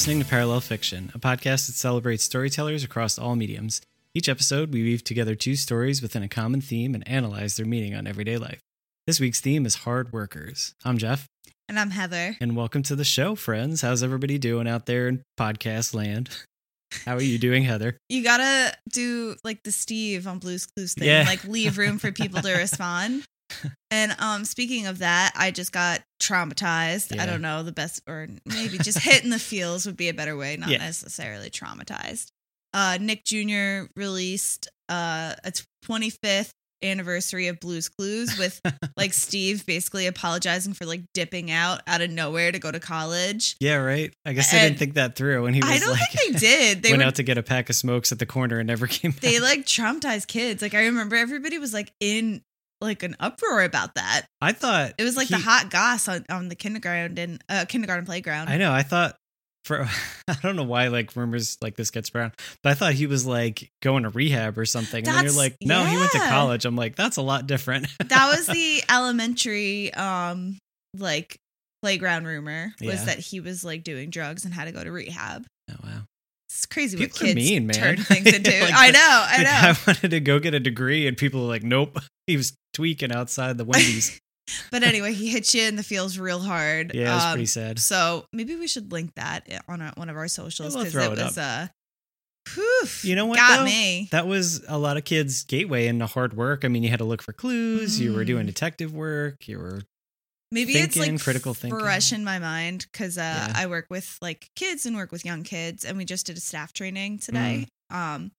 Listening to Parallel Fiction, a podcast that celebrates storytellers across all mediums. Each episode, we weave together two stories within a common theme and analyze their meaning on everyday life. This week's theme is hard workers. I'm Jeff, And I'm Heather. and welcome to the show, friends. How's everybody doing out there in podcast land? How are you doing, Heather? You gotta do like the Steve on Blue's Clues thing, Yeah. like leave room for people to respond. And um, speaking of that, I just got traumatized. Yeah. I don't know the best, or maybe just hit in the feels would be a better way, not Yeah. necessarily traumatized. Uh, Nick Jr. released uh, a 25th anniversary of Blue's Clues with like Steve basically apologizing for like dipping out out of nowhere to go to college. Yeah, right. I guess I And didn't think that through when he was I don't like think they did. They went were out to get a pack of smokes at the corner and never came back. they like traumatized kids. Like I remember everybody was like in like an uproar about that. I thought It was like he- the hot goss on, on the kindergarten and uh, kindergarten playground. I know. I thought for I don't know why like rumors like this gets around, but I thought he was like going to rehab or something. and then you're like, no, he went to college. I'm like, that's a lot different. that was the elementary um like playground rumor was Yeah. that he was like doing drugs and had to go to rehab. oh wow. It's crazy People what kids mean, man. turn things into. Like I know, I know. I wanted to go get a degree, and people are like, nope. He was tweaking outside the Wendy's. but anyway, he hits you in the feels real hard. yeah, it was Um, pretty sad. So maybe we should link that on our, one of our socials we'll because it it was uh, whew, You know what, got though? me. That was a lot of kids' gateway into hard work. I mean, you had to look for clues. You were doing Mm. detective work. You were Maybe it's thinking, like critical thinking. fresh in my mind because uh, Yeah. I work with like kids and work with young kids, and we just did a staff training today. Mm. Um,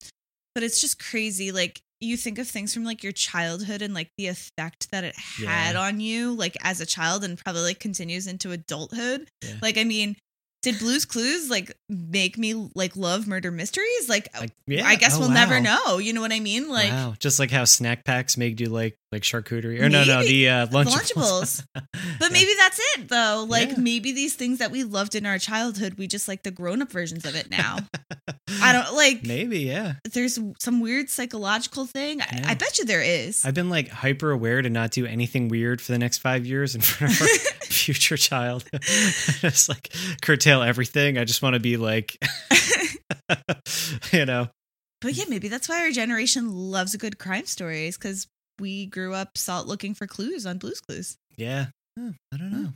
but it's just crazy. Like you think of things from like your childhood and like the effect that it had Yeah. on you, like as a child, and probably like continues into adulthood. Yeah. Like I mean. Did Blue's Clues like make me like love murder mysteries? Like, like, yeah. I guess oh, we'll never know. You know what I mean? Like, wow, just like how snack packs made you like like charcuterie or no no the uh, Lunchables. Lunchables. But Yeah. maybe that's it though. Like Yeah. maybe these things that we loved in our childhood, we just like the grown up versions of it now. I don't like maybe yeah. there's some weird psychological thing. I, I bet you there is. I've been like hyper aware to not do anything weird for the next five years in front of our future child. just like curtail everything. I just want to be like, you know, but yeah, maybe that's why our generation loves a good crime stories because we grew up salt looking for clues on Blue's Clues. yeah. Huh, I don't know.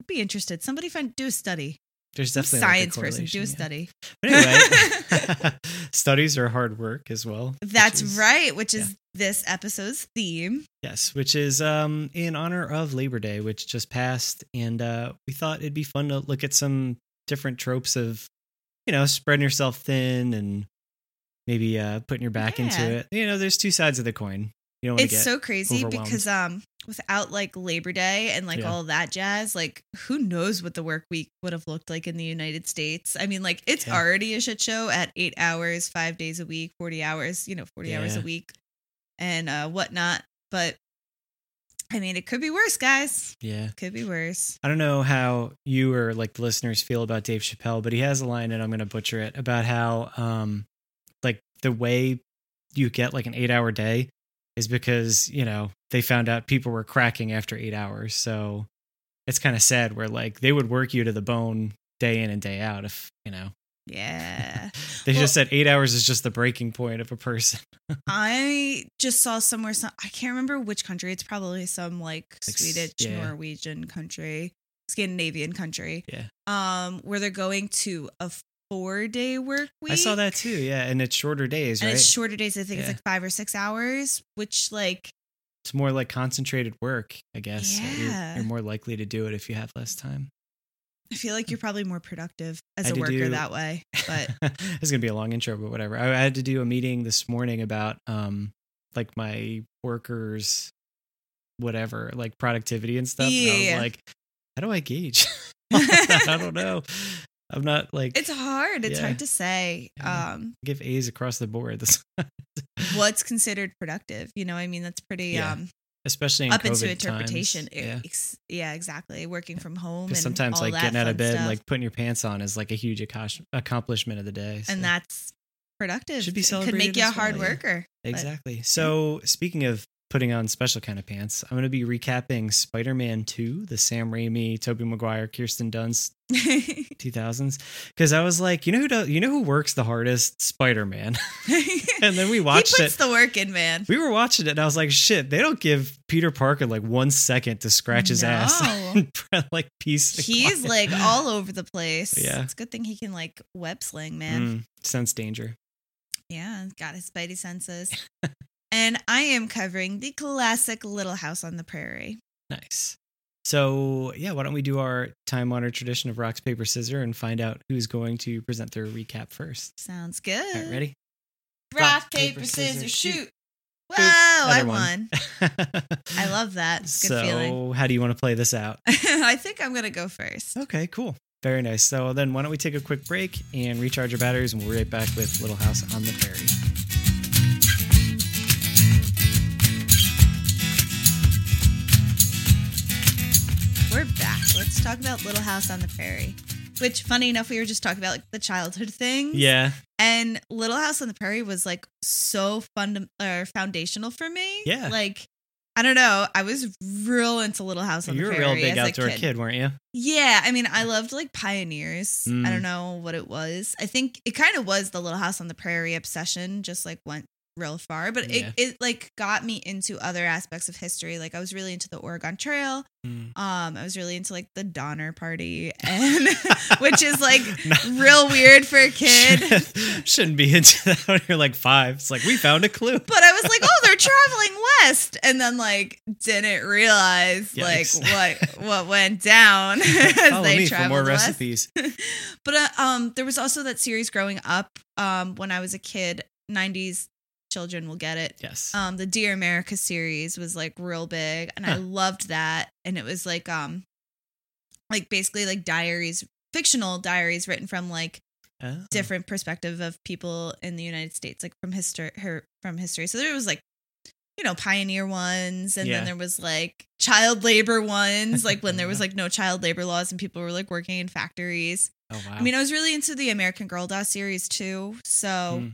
I'd be interested. Somebody find do a study. There's definitely like, a science person do a yeah. study. But anyway, studies are hard work as well. which That's is- right, which is this episode's theme. Yes, which is um in honor of Labor Day, which just passed, and uh we thought it'd be fun to look at some different tropes of, you know, spreading yourself thin and maybe uh putting your back into it. You know, there's two sides of the coin. You want it's so crazy because um without like labor day and like Yeah. all that jazz like who knows what the work week would have looked like in the united states i mean like it's Yeah. already a shit show at eight hours five days a week 40 hours you know 40 hours a week and uh whatnot but i mean it could be worse guys yeah. could be worse I don't know how you or like the listeners feel about Dave Chappelle, but he has a line and I'm going to butcher it about how um like the way you get like an 8-hour day is because, you know, they found out people were cracking after 8 hours. So it's kind of sad where like they would work you to the bone day in and day out if, you know. Yeah They Well- just said 8 hours is just the breaking point of a person. I just saw somewhere. Some I can't remember which country. It's probably some like, Like, Swedish, yeah. Norwegian country, Scandinavian country. Yeah. Um, where they're going to a four day work week. I saw that too. Yeah, and it's shorter days, and right? it's shorter days. I think it's like five or six hours, which like it's more like concentrated work, I guess. You're- You're, more likely to do it if you have less time. I feel like you're probably more productive as a worker do- that way. But it's gonna be a long intro, but whatever. I had to do a meeting this morning about um like my workers, whatever, like productivity and stuff. and I was like, how do I gauge? I don't know. I'm not like it's hard. It's Yeah. hard to say. Yeah. Um, give A's across the board. What's considered productive? You know, I mean, that's pretty Yeah. um especially in up COVID into interpretation. Yeah. Yeah, exactly. Working from home. And sometimes like getting out of bed and like putting your pants on is like a huge accom- accomplishment of the day. so. and that's productive. Should be It Could make you a as well, hard yeah. worker. Exactly. So speaking of putting on special kind of pants. I'm going to be recapping Spider-Man 2, the Sam Raimi, Tobey Maguire, Kirsten Dunst 2000s because I was like, you know who does, you know who works the hardest? Spider-Man. and then we watched he puts it. the work in, man. We were watching it and I was like, shit, they don't give Peter Parker like one second to scratch his ass No. and like piece. He's quiet. like all over the place. Yeah. It's a good thing he can like web sling, man. Mm, sense danger. Yeah, got his spidey senses. And I am covering the classic Little House on the Prairie. Nice. So yeah, why don't we do our time honored tradition of rocks, paper, scissors and find out who's going to present their recap first. Sounds good. All right, ready? Rock, paper, scissors, shoot. Whoa, I won. I love that. Good so, feeling. how do you want to play this out? I think I'm going to go first. Okay, cool. Very nice. So then why don't we take a quick break and recharge our batteries and we'll be right back with Little House on the Prairie. Talk about Little House on the Prairie. Which, funny enough, we were just talking about like the childhood thing. Yeah. And Little House on the Prairie was like so fun or foundational for me. Yeah. Like, I don't know. I was real into Little House on You the Prairie. You were a real big outdoor kid. kid. weren't you? Yeah, I mean, I loved like pioneers. Mm. I don't know what it was. I think it kind of was the Little House on the Prairie obsession, just like went real far. But Yeah. it, it like got me into other aspects of history. Like I was really into the Oregon Trail. Mm. Um, I was really into like the Donner Party, and which is like Not- real weird for a kid. Shouldn't be into that when you're like five. It's like we found a clue. But I was like, oh, they're traveling west, and then like didn't realize Yikes. like what what went down as they me for traveled more west. recipes. But uh, um, there was also that series growing up. Um, when I was a kid, '90s children will get it. Yes. Um, the Dear America series was like real big, and I loved that. And it was like um, like basically like diaries, fictional diaries written from like Oh. different perspective of people in the United States, like from history, her from history. So there was like, you know, pioneer ones, and Yeah. then there was like child labor ones, like when there was like no child labor laws and people were like working in factories. Oh wow. I mean, I was really into the American Girl doll series too. So,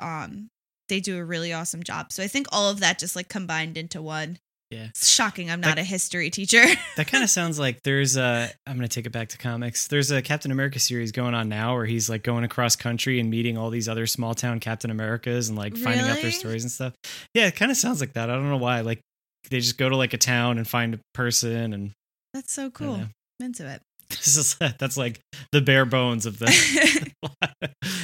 Hmm. um, they do a really awesome job. So I think all of that just like combined into one. Yeah. It's shocking. I'm not Like- a history teacher. that kind of sounds like there's a. I'm gonna take it back to comics. There's a Captain America series going on now where he's like going across country and meeting all these other small town Captain Americas and like finding out their stories and stuff. Yeah, it kind of sounds like that. I don't know why. Like they just go to like a town and find a person and That's so cool. I'm into it. this is that's like the bare bones of the.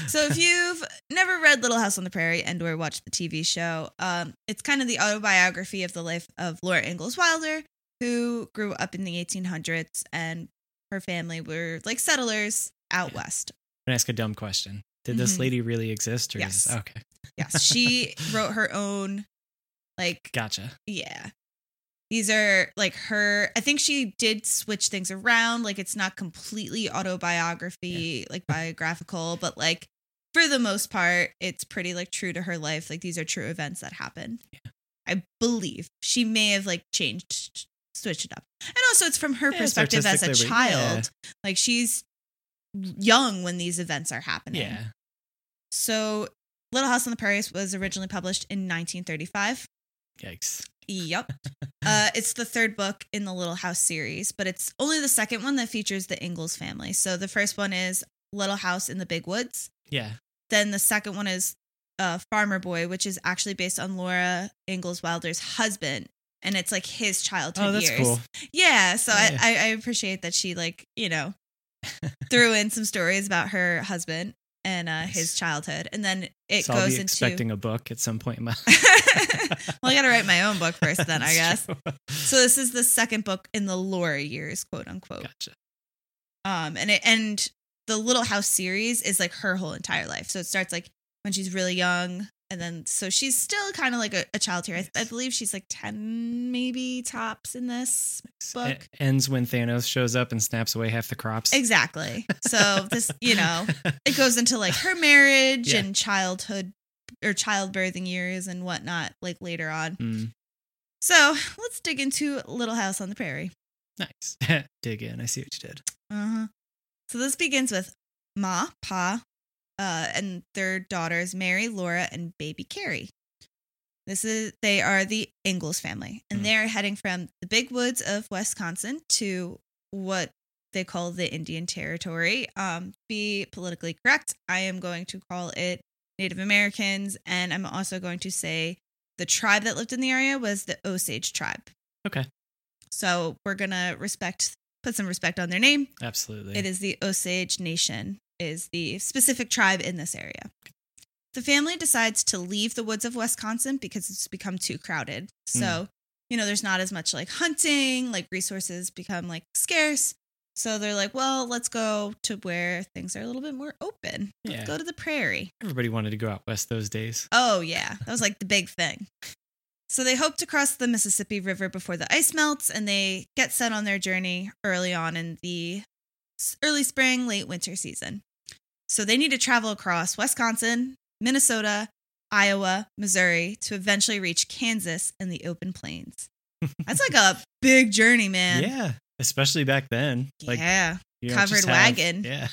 So if you've never read Little House on the Prairie and or watched the TV show, um, it's kind of the autobiography of the life of Laura Ingalls Wilder, who grew up in the 1800s and her family were like settlers out Yeah. west. I'm gonna ask a dumb question. Did this Mhm. lady really exist or Yes. is okay? Yes, she wrote her own like Gotcha. yeah. These are like her I think she did switch things around like it's not completely autobiography like biographical but like for the most part it's pretty like true to her life like these are true events that happen. Yeah. I believe she may have like changed switched it up. And also it's from her Yeah, perspective as a. Yeah. child. Like she's young when these events are happening. Yeah. So Little House on the Prairie was originally published in 1935. Yikes. Yep. Uh, it's the third book in the Little House series, but it's only the second one that features the Ingalls family. So the first one is Little House in the Big Woods. Yeah. Then the second one is uh, Farmer Boy, which is actually based on Laura Ingalls Wilder's husband. And it's like his childhood Oh, that's years. cool. Yeah. So Yeah. I, I, I appreciate that she, like, you know, threw in some stories about her husband and uh, his childhood. And then it so I'll goes be into. expecting a book at some point in my. well, I got to write my own book first, then, I guess. true. So this is the second book in the Laura years, quote unquote. Gotcha. Um, and it and the Little House series is like her whole entire life. So it starts like when she's really young, and then so she's still kind of like a, a child here. I, I believe she's like ten, maybe tops in this book. It ends when Thanos shows up and snaps away half the crops. Exactly. So this, you know, it goes into like her marriage Yeah. and childhood or childbirthing years and whatnot, like later on. Mm, So let's dig into Little House on the Prairie. nice. Dig in. I see what you did. Uh-huh. So this begins with Ma, Pa, uh, and their daughters, Mary, Laura, and baby Carrie. This is they are the Ingalls family, and Mm. they're heading from the big woods of Wisconsin to what they call the Indian Territory. Um, be politically correct, I am going to call it Native Americans, and I'm also going to say the tribe that lived in the area was the Osage tribe. Okay. So we're gonna respect, put some respect on their name. Absolutely. It is the Osage Nation, is the specific tribe in this area. The family decides to leave the woods of Wisconsin because it's become too crowded. So, hmm. you know, there's not as much like hunting, like resources become like scarce. So they're like, well, let's go to where things are a little bit more open. Let's go to the prairie. Everybody wanted to go out west those days. Oh, yeah. That was like the big thing. So they hope to cross the Mississippi River before the ice melts, and they get set on their journey early on in the early spring, late winter season. So they need to travel across Wisconsin, Minnesota, Iowa, Missouri to eventually reach Kansas and the open plains. That's like a big journey, man. yeah. Especially back then. Like yeah. covered have- wagon. Yeah.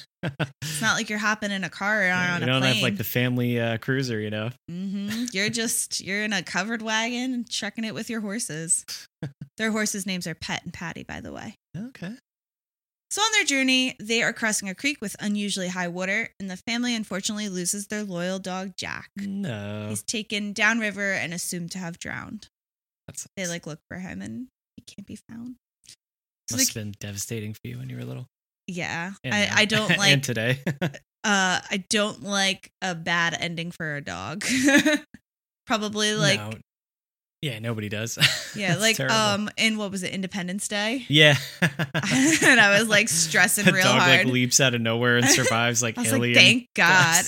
It's not like you're hopping in a car or Yeah, on you a don't plane. have like the family uh, cruiser, you know. Mm-hmm. You're just you're in a covered wagon and trucking it with your horses. Their horses' names are Pet and Patty, by the way. Okay. So on their journey, they are crossing a creek with unusually high water, and the family unfortunately loses their loyal dog Jack. No. He's taken downriver and assumed to have drowned. That's They like look for him and he can't be found. So must they, have been devastating for you when you were little. yeah, And I. I don't and like today. uh I don't like a bad ending for a dog. Probably like No. Yeah, nobody does. yeah, like terrible. um in what was it Independence Day? Yeah. and I was like stressing real dog hard. like leaps out of nowhere and survives like I was alien. like, thank God.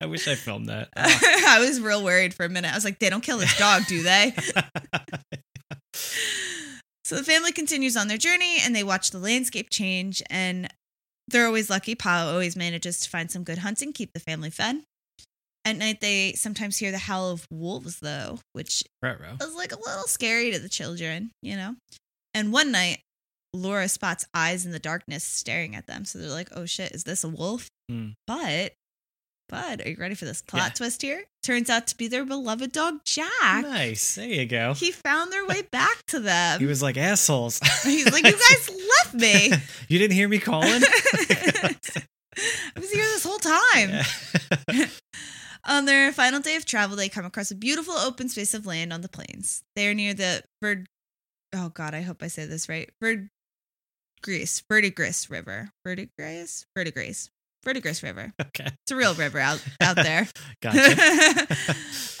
I wish I filmed that. I was real worried for a minute. I was like, they don't kill this dog, do they? so the family continues on their journey and they watch the landscape change. And they're always lucky. Pa always manages to find some good hunting, keep the family fed. At night, they sometimes hear the howl of wolves, though, which Ruh-roh. was like a little scary to the children, you know? And one night, Laura spots eyes in the darkness staring at them. So they're like, oh shit, is this a wolf? Hmm. But, but are you ready for this plot Yeah. twist here? Turns out to be their beloved dog, Jack. Nice. There you go. He found their way back to them. He was like assholes. He's like, you guys left me. you didn't hear me calling. I was here this whole time. Yeah. On their final day of travel, they come across a beautiful open space of land on the plains. They are near the Verd. Oh God, I hope I say this right. Verdigris, Verdigris River, Verdigris, Verdigris, Verdigris River. okay. It's a real river out out there. Gotcha.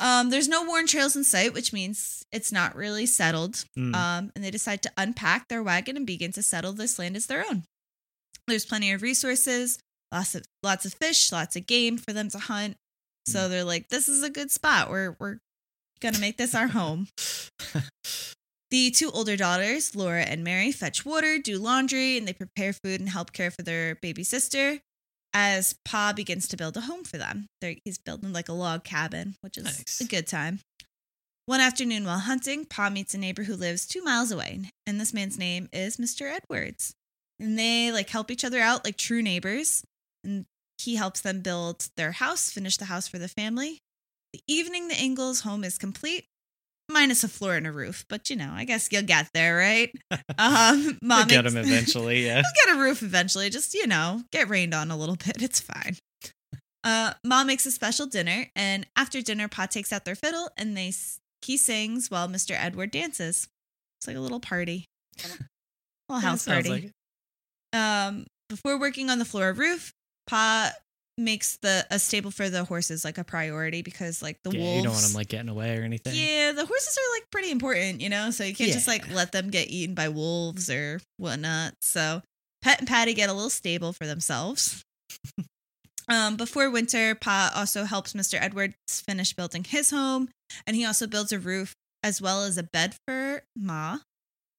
um, there's no worn trails in sight, which means it's not really settled. Mm. Um, and they decide to unpack their wagon and begin to settle this land as their own. There's plenty of resources, lots of lots of fish, lots of game for them to hunt. So mm. they're like, this is a good spot. We're we're gonna make this our home. The two older daughters, Laura and Mary, fetch water, do laundry, and they prepare food and help care for their baby sister as Pa begins to build a home for them. They're, he's building like a log cabin, which is Nice. a good time. One afternoon while hunting, Pa meets a neighbor who lives two miles away, and this man's name is Mr. Edwards. And they like help each other out like true neighbors. And he helps them build their house, finish the house for the family. The evening the Ingalls home is complete, minus a floor and a roof, but you know, I guess you'll get there, right? Um, We'll mom get makes- him eventually. Yeah. We'll get a roof eventually. Just you know, get rained on a little bit. It's fine. Uh, mom makes a special dinner, and after dinner, Pa takes out their fiddle and they he sings while Mr. Edward dances. It's like a little party, a little house party. like um, before working on the floor of roof, Pa makes the a stable for the horses like a priority because like the yeah, wolves. you don't want him like getting away or anything. Yeah, the horses are like pretty important, you know, so you can't just like let them get eaten by wolves or whatnot. So Pet and Patty get a little stable for themselves. um, before winter, Pa also helps Mr. Edwards finish building his home, and he also builds a roof as well as a bed for Ma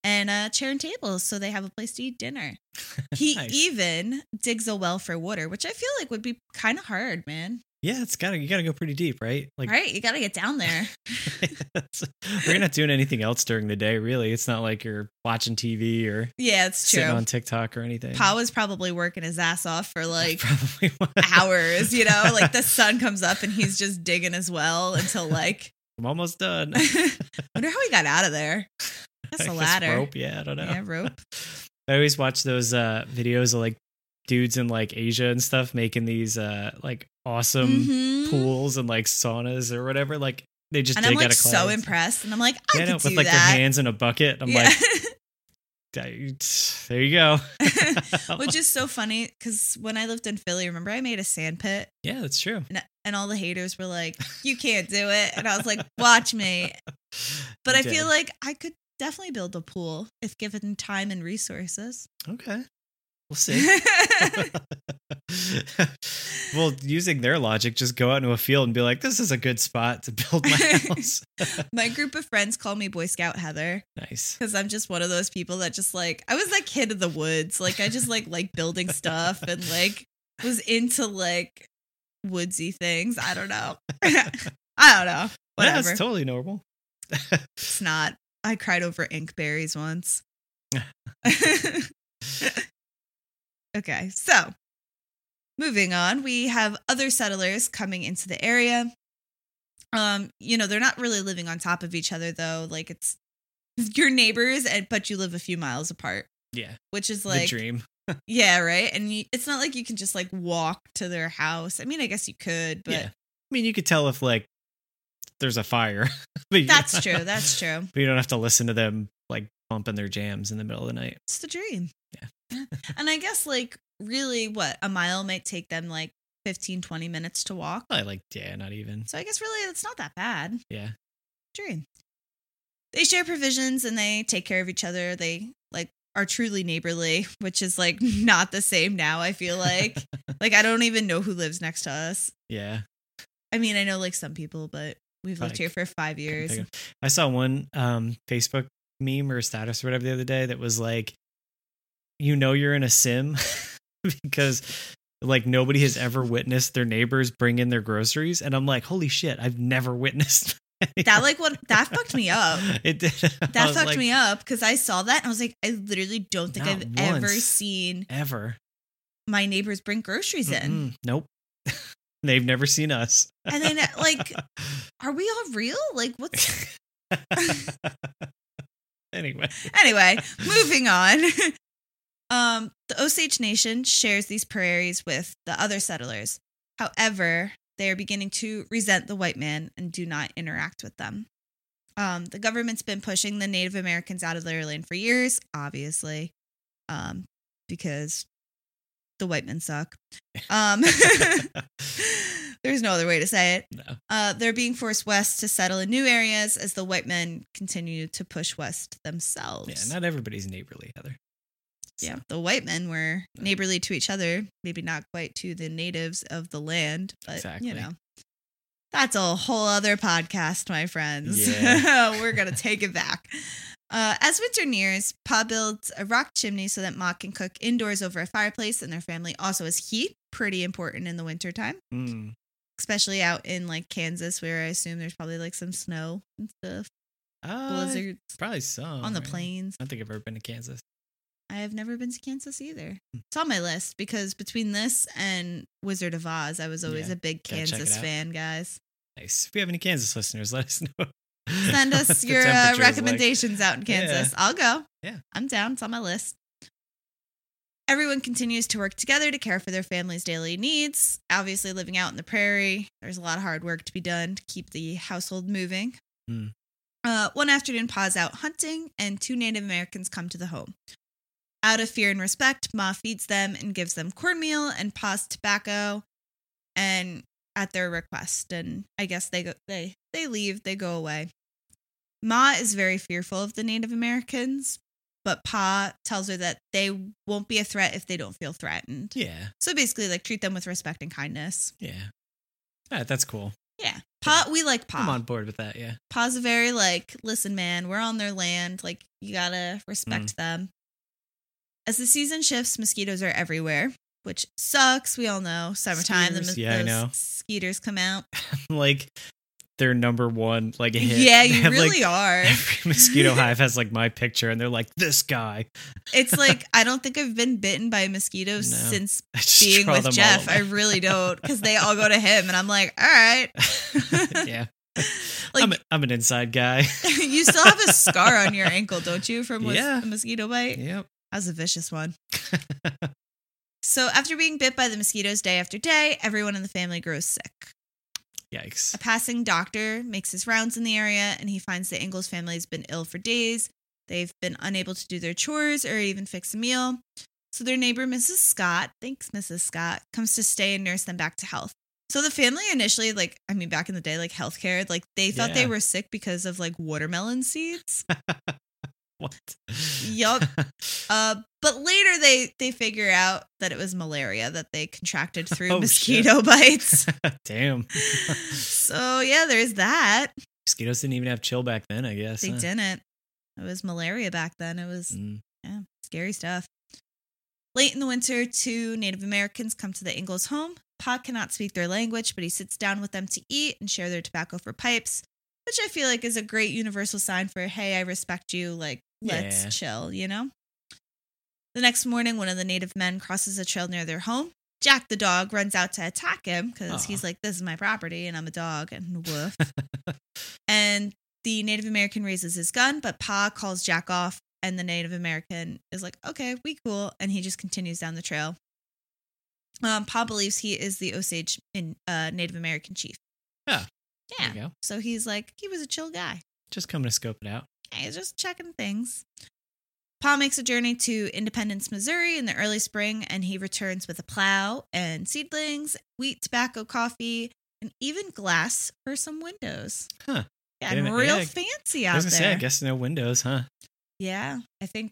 and a chair and table so they have a place to eat dinner. He Nice. even digs a well for water, which I feel like would be kind of hard, man. Yeah, it's gotta you gotta go pretty deep, right? Like right? You got to get down there. we're not doing anything else during the day, really. It's not like you're watching TV or Yeah, it's true. on TikTok or anything. Pa was probably working his ass off for like probably hours, you know, like the sun comes up and he's just digging as well until like I'm almost done. Wonder how he got out of there. A ladder. Rope, yeah, I don't know. Yeah, rope. I always watch those uh videos of like dudes in like Asia and stuff making these uh like awesome Mhm. pools and like saunas or whatever. Like they just And I'm like so impressed. And I'm like, I Yeah, could no, do with like that. their hands in a bucket. I'm yeah. like, there you go. Which is so funny because when I lived in Philly, remember I made a sand pit yeah, that's true. and, and all the haters were like, you can't do it. And I was like, watch me. But You I feel like I could definitely build a pool if given time and resources. okay, we'll see. well, using their logic, just go out into a field and be like, "This is a good spot to build my house." My group of friends call me Boy Scout Heather nice. because I'm just one of those people that just like, I was that kid of the woods. Like, I just like, like building stuff and like was into like woodsy things. I don't know. I don't know. Yeah, Whatever. that's totally normal. It's not. I cried over ink berries once. okay, so moving on, we have other settlers coming into the area. Um, you know, they're not really living on top of each other though. Like it's your neighbors, and but you live a few miles apart, yeah, which is the like, dream. yeah, right. And you, it's not like you can just like walk to their house. I mean, I guess you could, but yeah, I mean, you could tell if like there's a fire. that's true. That's true. But you don't have to listen to them like bumping their jams in the middle of the night. It's the dream. Yeah. and I guess like really what a mile might take them like 15 20 minutes to walk. I like, yeah, not even. So I guess really it's not that bad. Yeah, Dream. They share provisions and they take care of each other. They like are truly neighborly, which is like not the same now, I feel like. like I don't even know who lives next to us. yeah. I mean, I know like some people, but we've lived Like, here for 5 years. I saw one um Facebook meme or status or whatever the other day that was like, you know, you're in a sim because like nobody has ever witnessed their neighbors bring in their groceries, and I'm like, holy shit, I've never witnessed That like what that fucked me up. It did. That fucked me up because I saw that and I was like, I literally don't think I've ever seen ever. my neighbors bring groceries in. Mm-mm. Nope. They've never seen us. And then, like, are we all real? Like, what's. anyway, anyway, moving on. um, the Osage Nation shares these prairies with the other settlers. However, they are beginning to resent the white man and do not interact with them. Um, the government's been pushing the Native Americans out of their land for years, obviously, um, because the white men suck. Um, there's no other way to say it. no. Uh, they're being forced west to settle in new areas as the white men continue to push west themselves. Yeah, not everybody's neighborly, Heather. So, Yeah, the white men were neighborly to each other, maybe not quite to the natives of the land, but Exactly. you know. That's a whole other podcast, my friends. Yeah. We're going to take it back. Uh, as winter nears, Pa builds a rock chimney so that Ma can cook indoors over a fireplace and their family also has heat. Pretty important in the wintertime, Mm, especially out in like Kansas, where I assume there's probably like some snow and stuff, uh, blizzards Probably some on the right? plains. I don't think I've ever been to Kansas. I have never been to Kansas either. Hmm. It's on my list because between this and Wizard of Oz, I was always Yeah, a big gotta check it Kansas fan, guys. Nice. If we have any Kansas listeners, let us know. Send us your uh, is like. recommendations out in Kansas. I'll go. Yeah. I'm down. It's on my list. Everyone continues to work together to care for their family's daily needs. Obviously, living out in the prairie, there's a lot of hard work to be done to keep the household moving. Hmm. Uh, one afternoon, Pa's out hunting, and two Native Americans come to the home. Out of fear and respect, Ma feeds them and gives them cornmeal and Pa's tobacco, and at their request. And I guess they go, they they leave, they go away. Ma is very fearful of the Native Americans, but Pa tells her that they won't be a threat if they don't feel threatened. Yeah. So basically, like treat them with respect and kindness. Yeah. Right, that's cool. Yeah, Pa, we like Pa. I'm on board with that. Yeah. Pa's a very like, listen, man, we're on their land. Like, you gotta respect Mm. them. As the season shifts, mosquitoes are everywhere, which sucks. We all know summertime. The, Skeeters, mos- yeah, I know. Skeeters come out. like their number one like hit. Yeah, you have, like, really are. Every mosquito hive has like my picture, and they're like, "This guy." It's like I don't think I've been bitten by mosquitoes No. since being with Jeff. I really don't because they all go to him, and I'm like, all right. yeah. Like I'm, a, I'm an inside guy. you still have a scar on your ankle, don't you, from Yeah. a mosquito bite? yep. That was a vicious one. So after being bit by the mosquitoes day after day, everyone in the family grows sick. Yikes. A passing doctor makes his rounds in the area and he finds the Ingalls family has been ill for days. They've been unable to do their chores or even fix a meal. So their neighbor, Mrs. Scott, thanks, Mrs. Scott, comes to stay and nurse them back to health. So the family initially, like, I mean, back in the day, like healthcare, like they thought they were sick because of like watermelon seeds. What? Yup. Uh, but later they they figure out that it was malaria that they contracted through Oh, mosquito bites. Damn. So yeah, there's that. Mosquitoes didn't even have chill back then, I guess. They huh? didn't. It was malaria back then. It was Mm. yeah, scary stuff. Late in the winter, two Native Americans come to the Ingalls home. Pa cannot speak their language, but he sits down with them to eat and share their tobacco for pipes, which I feel like is a great universal sign for, hey, I respect you. Like, let's Yeah. chill, you know? The next morning, one of the native men crosses a trail near their home. Jack the dog runs out to attack him because he's like, this is my property and I'm a dog and woof. and the Native American raises his gun, but Pa calls Jack off, and the Native American is like, "Okay, we cool," and he just continues down the trail. Um, pa believes he is the Osage in uh, Native American chief. Yeah. yeah. There you go. So he's like, he was a chill guy. Just coming to scope it out. Hey, he's just checking things. Pa makes a journey to Independence, Missouri in the early spring, and he returns with a plow and seedlings, wheat, tobacco, coffee, and even glass for some windows. Huh. Yeah, Getting and it- real yeah. fancy I was gonna say, I guess no windows, huh? Yeah, I think.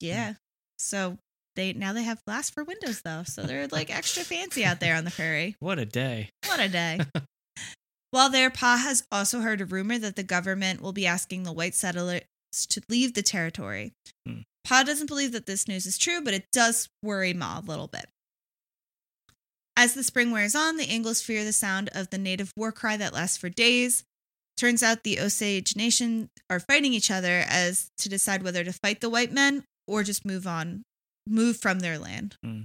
Yeah. So they now they have glass for windows though, so they're like extra fancy out there on the prairie. What a day. What a day. While there, Pa has also heard a rumor that the government will be asking the white settlers to leave the territory. Hmm. Pa doesn't believe that this news is true, but it does worry Ma a little bit. As the spring wears on, the Ingalls fear the sound of the native war cry that lasts for days. Turns out the Osage Nation are fighting each other as to decide whether to fight the white men or just move on, move from their land. Hmm.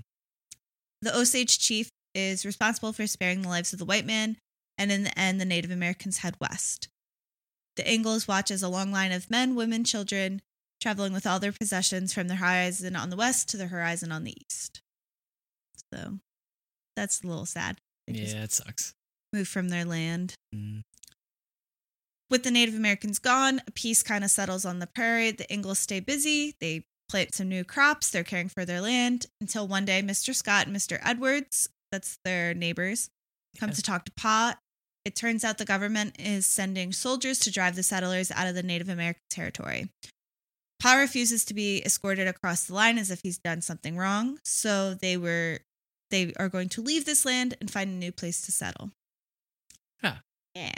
The Osage chief is responsible for sparing the lives of the white man, and in the end, the Native Americans head west. The Ingalls watch as a long line of men, women, children traveling with all their possessions from the horizon on the west to the horizon on the east. So that's a little sad. Yeah, it sucks. move from their land. Mm. With the Native Americans gone, a peace kind of settles on the prairie. The Ingalls stay busy. They plant some new crops. They're caring for their land until one day Mr. Scott and Mr. Edwards, that's their neighbors, come Okay. to talk to Pa. It turns out the government is sending soldiers to drive the settlers out of the Native American territory. Pa refuses to be escorted across the line as if he's done something wrong, so they were they are going to leave this land and find a new place to settle. Huh. Yeah.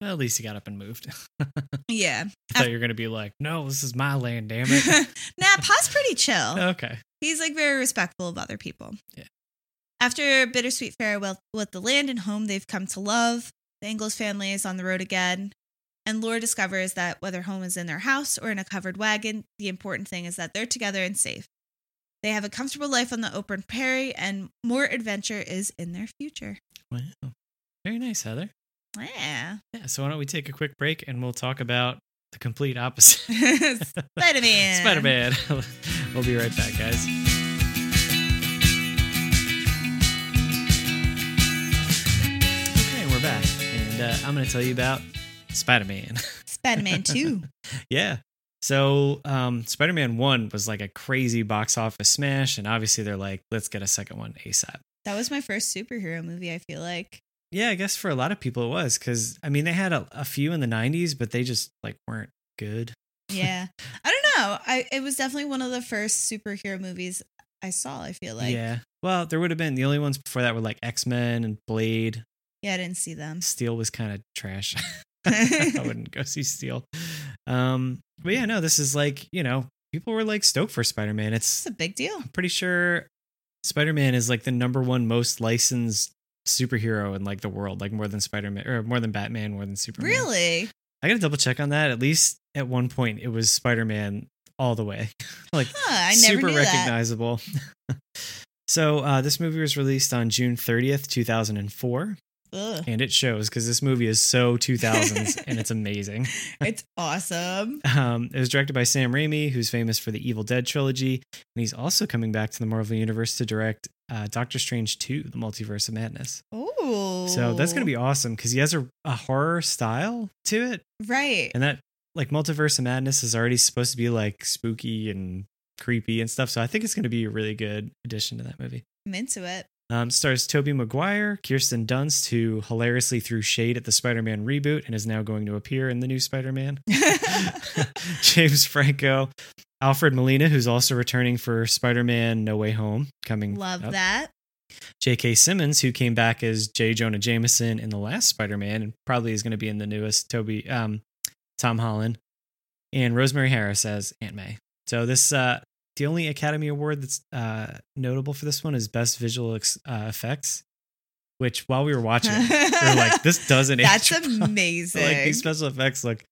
Well, at least he got up and moved. Yeah. I thought you were gonna be like, no, this is my land, damn it. nah, Pa's pretty chill. okay. He's like very respectful of other people. Yeah. After a bittersweet farewell with the land and home they've come to love, the Ingalls family is on the road again. And Laura discovers that whether home is in their house or in a covered wagon, the important thing is that they're together and safe. They have a comfortable life on the open prairie, and more adventure is in their future. Wow. Very nice, Heather. Yeah. Yeah, so why don't we take a quick break and we'll talk about the complete opposite. Spider Man. Spider Man. we'll be right back, guys. Uh, I'm going to tell you about Spider Man. Spider Man 2. yeah. So, um, Spider Man 1 was like a crazy box office smash. And obviously, they're like, let's get a second one ASAP. That was my first superhero movie, I feel like. Yeah, I guess for a lot of people it was because, I mean, they had a, a few in the 90s, but they just like weren't good. Yeah. I don't know. I it was definitely one of the first superhero movies I saw, I feel like. yeah. Well, there would have been the only ones before that were like X Men and Blade. Yeah, I didn't see them. Steel was kind of trash. I wouldn't go see Steel. Um, but yeah, no, this is like you know people were like stoked for Spider Man. It's It's a big deal. I'm pretty sure Spider Man is like the number one most licensed superhero in like the world, like more than Spider Man or more than Batman, more than Superman. Really? I gotta double check on that. At least at one point, it was Spider Man all the way, like Huh, I never super knew that. recognizable. so uh, this movie was released on June 30th, 2004. Ugh. and it shows because this movie is so 2000s and it's amazing. It's awesome. Um, it was directed by Sam Raimi, who's famous for the Evil Dead trilogy, and he's also coming back to the Marvel Universe to direct uh, Doctor Strange 2, The Multiverse of Madness. Oh. So that's going to be awesome because he has a, a horror style to it. right. And that, like, Multiverse of Madness is already supposed to be like spooky and creepy and stuff. So I think it's going to be a really good addition to that movie. I'm into it. Um, stars Tobey Maguire, Kirsten Dunst, who hilariously threw shade at the Spider Man reboot and is now going to appear in the new Spider Man. James Franco, Alfred Molina, who's also returning for Spider Man No Way Home, coming. Love up. that. J.K. Simmons, who came back as J. Jonah Jameson in the last Spider Man and probably is going to be in the newest Tobey, um, Tom Holland, and Rosemary Harris as Aunt May. So this, uh, the only Academy Award that's uh, notable for this one is Best Visual ex- uh, Effects, which while we were watching, we were like, this doesn't That's amazing. like these special effects look.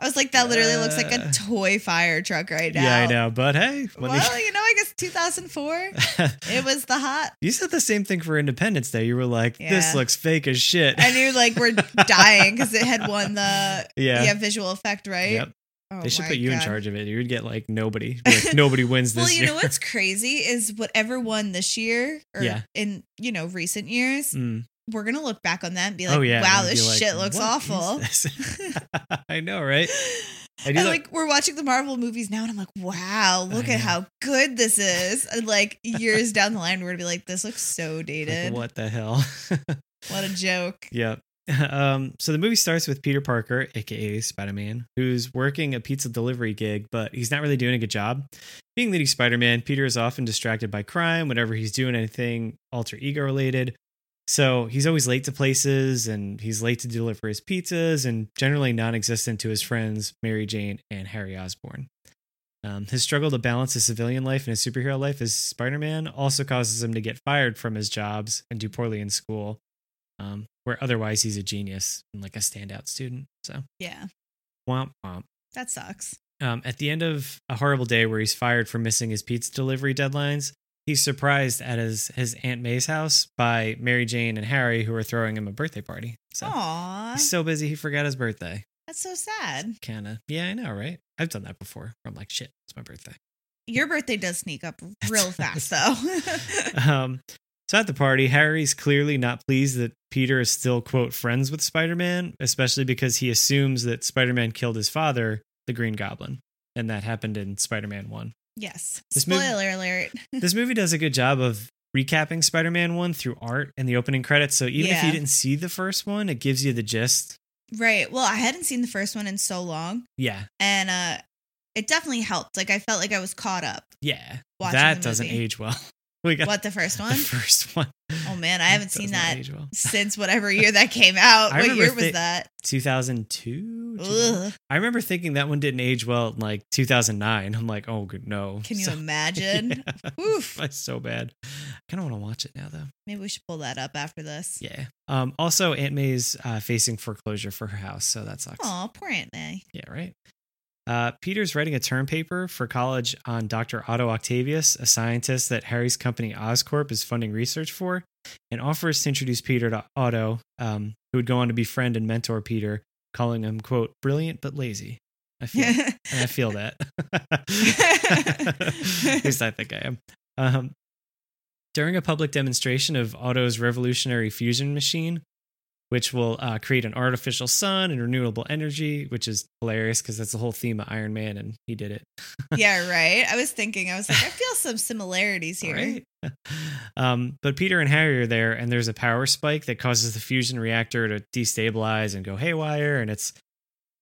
I was like, that literally looks like Uh, a toy fire truck right now. Yeah, I know, but hey, Well, you know, I guess 2004. It was the hot. you said the same thing for Independence Day. You were like, "This looks fake as shit." I knew like we're dying because it had won the yeah, yeah. visual effect, right? yep. Oh they should put you in charge of it. You would get like nobody. Like, nobody wins this Well, you year. know what's crazy is whatever won this year or Yeah. in you know recent years, Mm. we're gonna look back on that and be like, oh yeah. wow, this like, shit looks awful. I know, right? I do and like- like we're watching the Marvel movies now, and I'm like, wow, look at how good this is. And like years down the line, we're gonna be like, this looks so dated. what? what the hell? What a joke. Yep. Um, so the movie starts with Peter Parker, aka Spider Man, who's working a pizza delivery gig, but he's not really doing a good job. Being that he's Spider Man, Peter is often distracted by crime whenever he's doing anything alter ego related. So he's always late to places and he's late to deliver his pizzas and generally non existent to his friends, Mary Jane and Harry Osborn. Um, his struggle to balance his civilian life and his superhero life as Spider Man also causes him to get fired from his jobs and do poorly in school um, where otherwise he's a genius and like a standout student. So Yeah, womp womp. that sucks. Um, at the end of a horrible day where he's fired for missing his pizza delivery deadlines, he's surprised at his his Aunt May's house by Mary Jane and Harry, who are throwing him a birthday party. So Aw, he's so busy he forgot his birthday. that's so sad. Kind of. Yeah, I know, right? I've done that before. I'm like, shit, it's my birthday. Your birthday does sneak up real fast, though. Um, so at the party, Harry's clearly not pleased that Peter is still, quote, friends with Spider Man, especially because he assumes that Spider Man killed his father, the Green Goblin. And that happened in Spider Man 1. yes. This movie- Spoiler alert. this movie does a good job of recapping Spider Man 1 through art and the opening credits. So even if you didn't see the first one, it gives you the gist. Right. Well, I hadn't seen the first one in so long, Yeah. and uh it definitely helped. Like I felt like I was caught up. Yeah. Watching that doesn't age well. We got What the first the one? first one. Oh man, I haven't seen that well. since whatever year that came out. I what year was that? 2002? Ugh. I remember thinking that one didn't age well in like 2009. I'm like, oh, good, no. Can you So- imagine? Yeah. Oof. That's so bad. I kind of want to watch it now, though. Maybe we should pull that up after this. Yeah. Um. Also, Aunt May's uh, facing foreclosure for her house, so that sucks. Oh, poor Aunt May. Yeah. Right. Uh, Peter's writing a term paper for college on Dr. Otto Octavius, a scientist that Harry's company Oscorp is funding research for, and offers to introduce Peter to Otto, um, who would go on to befriend and mentor Peter, calling him quote brilliant but lazy. I feel and I feel that. At least I think I am. Um, during a public demonstration of Otto's revolutionary fusion machine, which will uh, create an artificial sun and renewable energy, which is hilarious because that's the whole theme of Iron Man, and he did it. yeah, right. I was thinking, I was like, I feel some similarities here. Right? um, but Peter and Harry are there, and there's a power spike that causes the fusion reactor to destabilize and go haywire, and it's,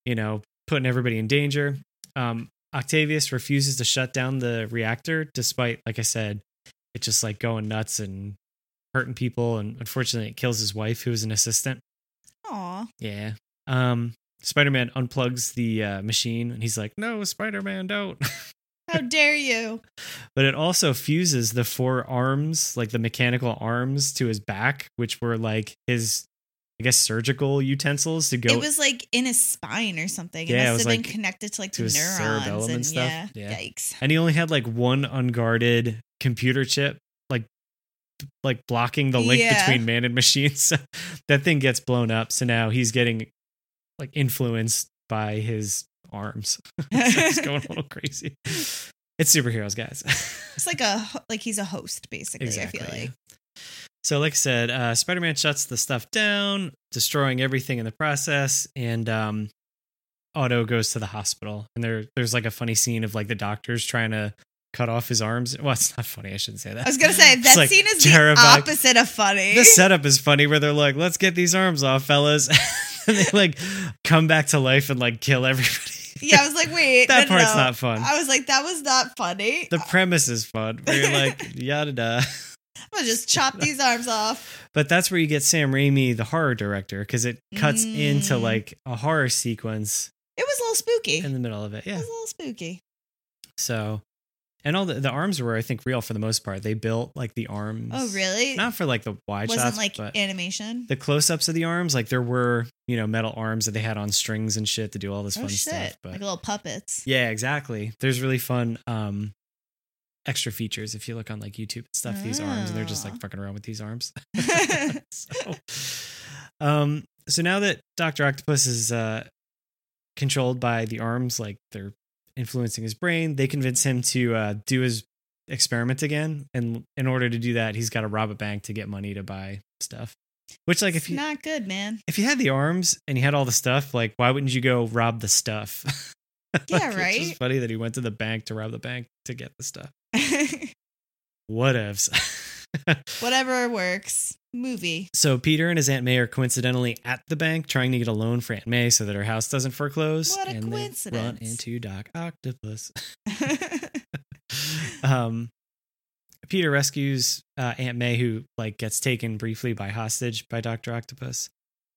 you know, putting everybody in danger. Um, Octavius refuses to shut down the reactor, despite, like I said, it just like going nuts and hurting people, and unfortunately, it kills his wife, who was an assistant. Aw. Yeah. Um, Spider Man unplugs the uh, machine, and he's like, "No, Spider Man, don't." How dare you? but it also fuses the four arms, like the mechanical arms to his back, which were like his, I guess, surgical utensils to go it was like in his spine or something. Yeah, it it must was have like been connected to like to the his neurons and, and stuff. Yeah. Yeah. Yikes. and he only had like one unguarded computer chip like blocking the link Yeah. between man and machine. So that thing gets blown up. So now he's getting like influenced by his arms. so it's going a little crazy. It's superheroes, guys. It's like a like he's a host basically. I feel like. So, like I said, uh, Spider Man shuts the stuff down, destroying everything in the process, and um, Otto goes to the hospital. And there, there's like a funny scene of like the doctors trying to cut off his arms. Well, it's not funny. I shouldn't say that. I was gonna say that like, scene is terrifying. the opposite of funny. The setup is funny where they're like, "Let's get these arms off, fellas," and they like come back to life and like kill everybody. yeah, I was like, wait, that no, part's no. not fun. I was like, that was not funny. the premise is fun. Where you're like, yada da. I'm gonna just chop these arms off. But that's where you get Sam Raimi, the horror director, because it cuts into Mm. like a horror sequence It was a little spooky. in the middle of it. Yeah, it was a little spooky. So, and all the, the arms were, I think, real for the most part. They built like the arms. Oh, really? Not for like the wide Wasn't shots, like but animation. the close ups of the arms, like there were, you know, metal arms that they had on strings and shit to do all this oh fun shit! stuff. But like little puppets. yeah, exactly. There's really fun um extra features if you look on like YouTube and stuff. These arms, and they're just Oh. like fucking around with these arms. so, um, so now that Doctor Octopus is uh, controlled by the arms, like they're influencing his brain, they convince him to uh, do his experiment again, and in order to do that, he's got to rob a bank to get money to buy stuff. Which, like, if It's you not good, man. if you had the arms and you had all the stuff, like, why wouldn't you go rob the stuff? Yeah, right. It's funny that he went to the bank to rob the bank to get the stuff. What Whatevs. Whatever works. Movie. So Peter and his Aunt May are coincidentally at the bank trying to get a loan for Aunt May so that her house doesn't foreclose. What a and They run coincidence. into Doc Octopus. um, Peter rescues uh, Aunt May, who like gets taken briefly by hostage by Doctor Octopus,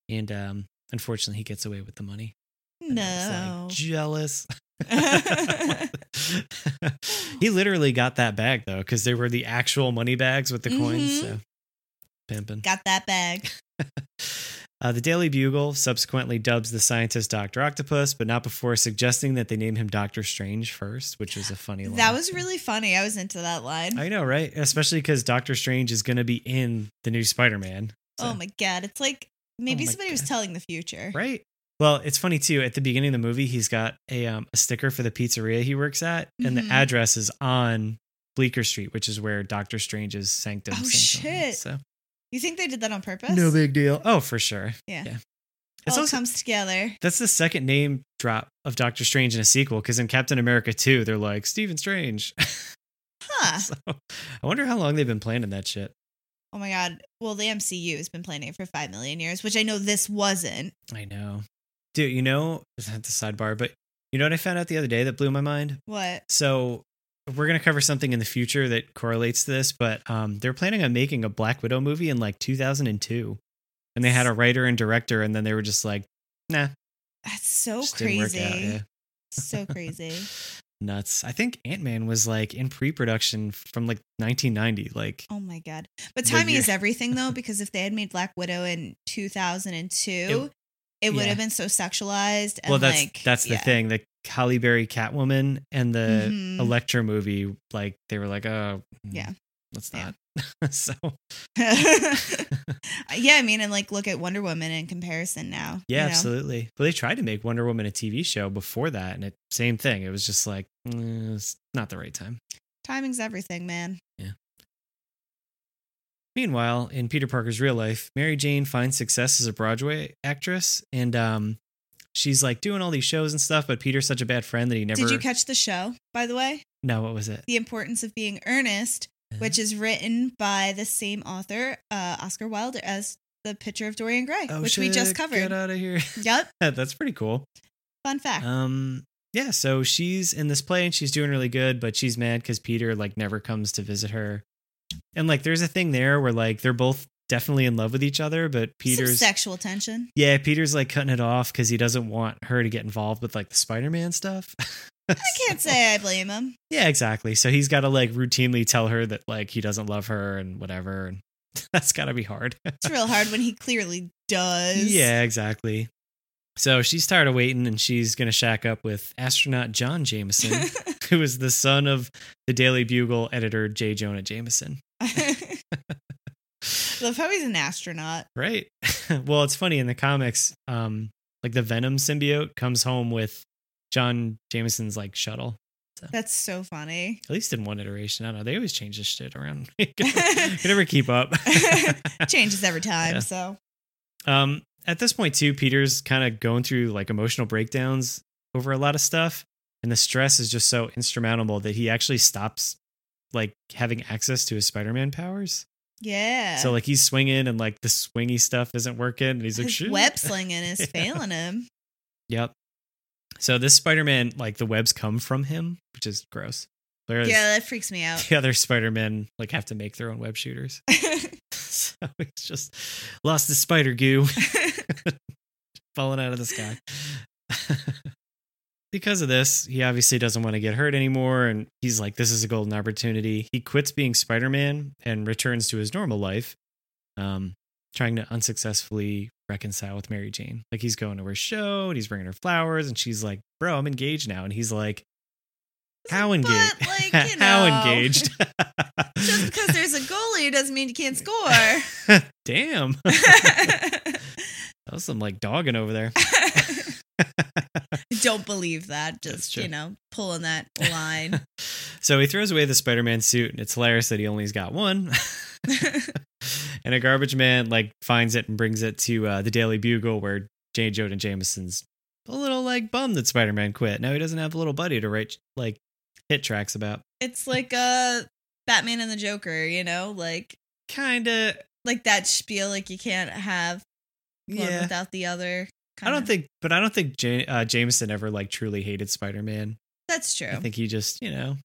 and um, unfortunately, he gets away with the money. And I was, no. like, jealous. he literally got that bag though, because they were the actual money bags with the coins. Mhm. So pimping. Got that bag. Uh, the Daily Bugle subsequently dubs the scientist Doctor Octopus, but not before suggesting that they name him Doctor Strange first, which was a funny line. That was really funny. I was into that line. I know, right? Especially because Doctor Strange is going to be in the new Spider-Man. So- oh my god. It's like maybe my somebody was telling the future. right? Well, it's funny too. At the beginning of the movie, he's got a um, a sticker for the pizzeria he works at, and Mhm. the address is on Bleecker Street, which is where Doctor Strange's sanctum. Oh, sanctum is. shit. So You think they did that on purpose? no big deal. Oh, for sure. Yeah. yeah. It's All also comes together. That's the second name drop of Doctor Strange in a sequel because in Captain America 2, they're like Stephen Strange. Huh. so I wonder how long they've been planning that shit. Oh my god. Well, the MCU has been planning it for five million years, which I know this wasn't. I know. Dude, you know, not the sidebar, but you know what I found out the other day that blew my mind? What? So we're going to cover something in the future that correlates to this, but um, they're planning on making a Black Widow movie in like 2002. And they had a writer and director, and then they were just like, nah, That's so just crazy. out. Yeah. So crazy. Nuts. I think Ant Man was like in pre production from like 1990. Like, Oh my god. But timing is everything though, because if they had made Black Widow in 2002, it, It- would yeah. have been so sexualized. And well that's like, that's the yeah. thing the Halle Berry Catwoman and the Mhm. Elektra movie like they were like oh mm, Yeah. let's Yeah. not so yeah, I mean, and like look at Wonder Woman in comparison now. yeah you know? absolutely but they tried to make Wonder Woman a TV show before that and it same thing it was just like mm, it's not the right time Timing's everything, man. Meanwhile in Peter Parker's real life Mary Jane finds success as a Broadway actress and um she's like doing all these shows and stuff but Peter's such a bad friend that he never Did you catch the show, by the way? no what was it The Importance of Being Earnest, which is written by the same author, uh, Oscar Wilde, as The Picture of Dorian Gray, oh which we just covered. get out of here Yep. that's pretty cool Fun fact. Um, yeah, so she's in this play and she's doing really good, but she's mad because Peter like never comes to visit her. And like there's a thing there where like they're both definitely in love with each other, but Some Peter's sexual tension. yeah, Peter's like cutting it off because he doesn't want her to get involved with like the Spider-Man stuff. I can't say I blame him. Yeah, exactly. So he's got to like routinely tell her that like he doesn't love her and whatever, and that's got to be hard. It's real hard when he clearly does. Yeah, exactly. So she's tired of waiting and she's going to shack up with astronaut John Jameson, who is the son of the Daily Bugle editor J. Jonah Jameson. Love how he's an astronaut. right? well, it's funny in the comics, um, like the Venom symbiote comes home with John Jameson's like shuttle. That's so funny. At least in one iteration. I don't know. They always change this shit around. you never keep up. Changes every time. Yeah. So Um, at this point, too, Peter's kind of going through like emotional breakdowns over a lot of stuff, and the stress is just so insurmountable that he actually stops like having access to his Spider-Man powers. yeah. So like he's swinging and like the swingy stuff isn't working, and he's like, his "Shit." web slinging is Yeah. failing him. Yep. So this Spider-Man, like the webs come from him, which is gross. Whereas Yeah, that freaks me out. the other Spider-Men like have to make their own web shooters. so it's just lost the spider goo falling out of the sky. Because of this, he obviously doesn't want to get hurt anymore. And he's like, this is a golden opportunity. He quits being Spider Man and returns to his normal life, um, trying to unsuccessfully reconcile with Mary Jane. Like, he's going to her show and he's bringing her flowers. And she's like, bro, I'm engaged now. And he's like, how But, engaged? like, you how know, engaged? Just because there's a goalie doesn't mean you can't score. Damn. that was some like dogging over there. Don't believe that. Just, you know, pulling that line. so he throws away the Spider-Man suit, and it's hilarious that he only's got one. and a garbage man like finds it and brings it to uh, the Daily Bugle, where J. Jordan Jameson's a little like bummed that Spider-Man quit. Now he doesn't have a little buddy to write like hit tracks about. it's like uh Batman and the Joker, you know, like Kinda, like that spiel like you can't have one yeah. without the other. I don't think, but I don't think J- uh, Jameson ever like truly hated Spider-Man. that's true. I think he just, you know,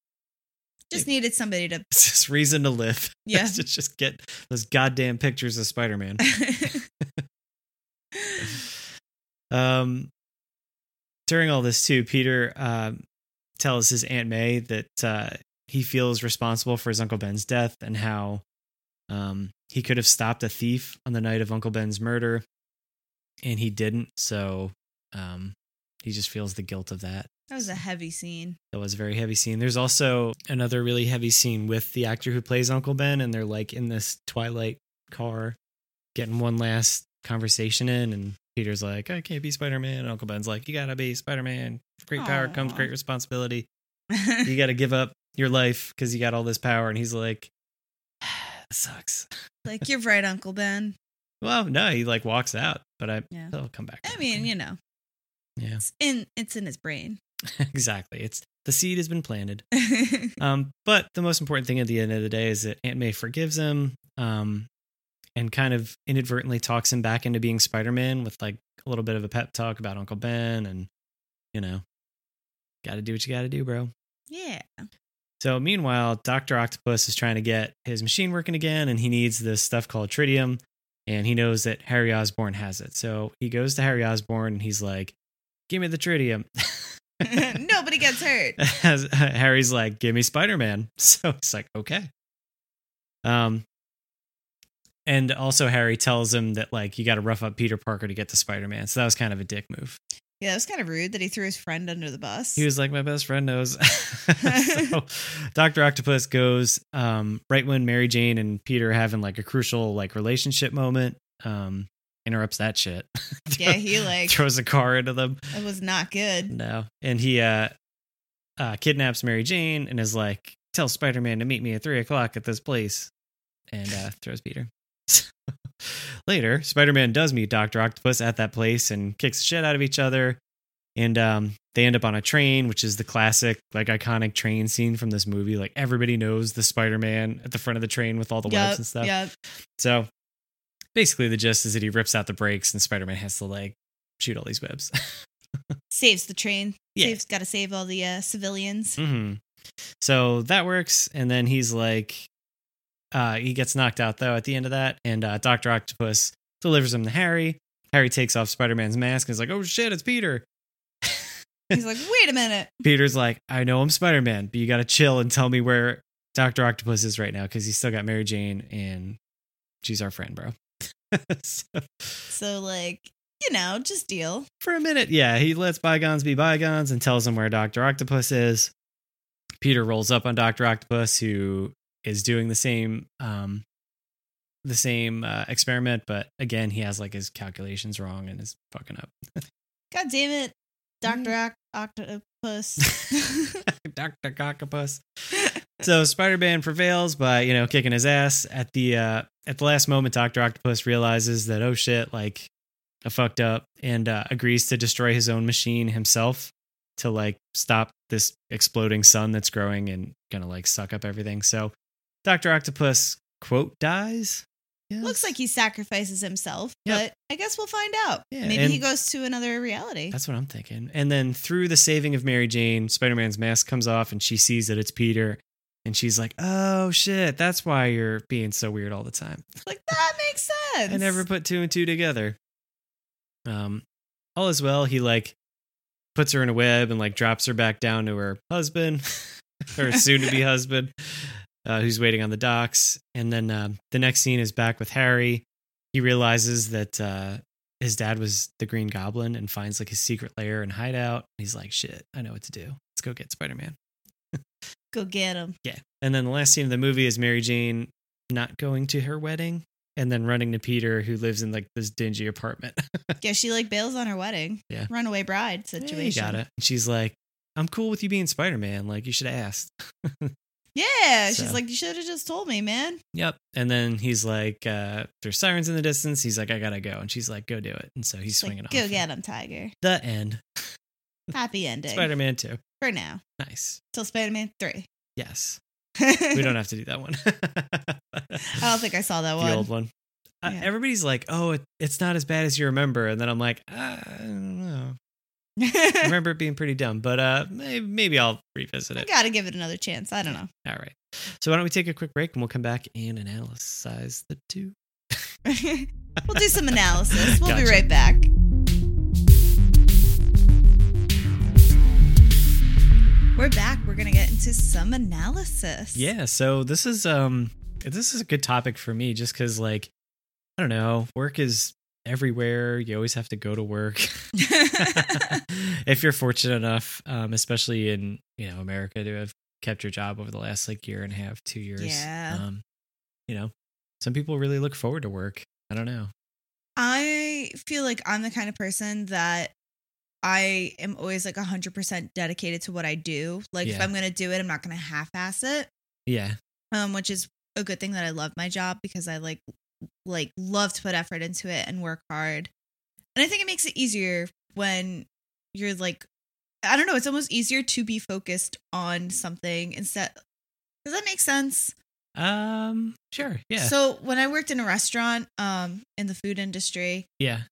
Just needed somebody to just reason to live. Yeah. to just get those goddamn pictures of Spider-Man. Um, during all this too, Peter um, tells his Aunt May that uh, he feels responsible for his Uncle Ben's death and how um, he could have stopped a thief on the night of Uncle Ben's murder, and he didn't. So um, he just feels the guilt of that. that was a heavy scene. That was a very heavy scene. There's also another really heavy scene with the actor who plays Uncle Ben, and they're like in this Twilight car, getting one last conversation in, and Peter's like, "I can't be Spider Man." Uncle Ben's like, "You gotta be Spider Man. Great power comes great responsibility. You gotta give up your life because you got all this power." And he's like, "Sucks." like you're right, Uncle Ben. Well, no, he like walks out, but I Yeah. he'll come back. I mean, you know, yeah, it's in it's in his brain. exactly. It's the seed has been planted. Um, but the most important thing at the end of the day is that Aunt May forgives him, um, and kind of inadvertently talks him back into being Spider Man with like a little bit of a pep talk about Uncle Ben, and you know, got to do what you got to do, bro. yeah. So meanwhile, Doctor Octopus is trying to get his machine working again, and he needs this stuff called tritium, and he knows that Harry Osborn has it. So he goes to Harry Osborn, and he's like, "Give me the tritium." Nobody gets hurt. As Harry's like, "Give me Spider Man." So it's like, okay. Um, and also Harry tells him that like you got to rough up Peter Parker to get to Spider Man. So that was kind of a dick move. Yeah, it was kind of rude that he threw his friend under the bus. He was like, "My best friend knows." so Doctor Octopus goes um, right when Mary Jane and Peter are having like a crucial like relationship moment. Um, interrupts that shit. yeah, he like throws a car into them. it was not good. No. And he uh, uh kidnaps Mary Jane and is like, tell Spider Man to meet me at three o'clock at this place. And uh throws Peter. Later, Spider Man does meet Dr. Octopus at that place and kicks the shit out of each other. And um they end up on a train, which is the classic, like iconic train scene from this movie. Like everybody knows the Spider Man at the front of the train with all the webs and stuff. Yeah, So basically the gist is that he rips out the brakes and Spider Man has to like shoot all these webs. saves the train. Yeah. Saves got to save all the uh, civilians. hmm So that works, and then he's like, uh, he gets knocked out though at the end of that, and uh, Doctor Octopus delivers him to Harry. Harry takes off Spider Man's mask and is like, "Oh shit, it's Peter." He's like, wait a minute. Peter's like, "I know I'm Spider Man, but you got to chill and tell me where Doctor Octopus is right now because he's still got Mary Jane and she's our friend, bro." so, So like, you know, just deal. for a minute, yeah, he lets bygones be bygones and tells him where Doctor Octopus is. Peter rolls up on Doctor Octopus, who is doing the same um, the same uh, experiment, but again, he has like his calculations wrong and is fucking up. God damn it, Doctor Mm. Octopus. Dr. Cockapus. So Spider-Man prevails by, you know, kicking his ass. At the uh at the last moment, Dr. Octopus realizes that oh shit, like I fucked up and uh, agrees to destroy his own machine himself to like stop this exploding sun that's growing and gonna like suck up everything. So Dr. Octopus quote dies. Yes. Looks like he sacrifices himself, Yep. but I guess we'll find out. Yeah, Maybe he goes to another reality. That's what I'm thinking. And then through the saving of Mary Jane, Spider Man's mask comes off and she sees that it's Peter. And she's like, oh shit, that's why you're being so weird all the time. Like that makes sense. I never put two and two together. Um, all is well. He like puts her in a web and like drops her back down to her husband, her soon to be husband, uh, who's waiting on the docks. And then um, the next scene is back with Harry. He realizes that uh, his dad was the Green Goblin and finds like his secret lair and hideout. He's like, shit, I know what to do. Let's go get Spider Man. Go get him. Yeah. And then the last scene of the movie is Mary Jane not going to her wedding and then running to Peter, who lives in like this dingy apartment. Yeah, she like bails on her wedding. Yeah. Runaway bride Yeah, situation. you got it. And she's like, I'm cool with you being Spider Man. Like, you should have Yeah. She's like, you should have just told me, man. Yep. And then he's like, uh, there's sirens in the distance. He's like, I gotta go. And she's like, go do it. And so he's swinging like, off. Go get him, Tiger. The end. Happy ending. Spider Man 2. For now. Nice. Till Spider Man 3. Yes. We don't have to do that one. I don't think I saw that the one. The old one. Uh, everybody's like, oh, it, it's not as bad as you remember. And then I'm like, I don't know. I remember it being pretty dumb, but uh, maybe, maybe I'll revisit I it. gotta give it another chance. I don't know. All right. So why don't we take a quick break and we'll come back and analyze the two. we'll do some analysis. We'll be right back. We're back. We're gonna get into some analysis. Yeah. So this is um this is a good topic for me just because like I don't know work is everywhere. You always have to go to work. if you're fortunate enough, um, especially in you know America, to have kept your job over the last like year and a half, two years. Yeah. Um, you know, some people really look forward to work. I don't know. I feel like I'm the kind of person that I am always like 100% dedicated to what I do. Like if I'm going to do it, I'm not going to half-ass it. Yeah. Um which is a good thing that I love my job because I like like love to put effort into it and work hard. And I think it makes it easier when you're like I don't know, it's almost easier to be focused on something instead Does that make sense? Um. Sure. Yeah. So when I worked in a restaurant um in the food industry, yeah.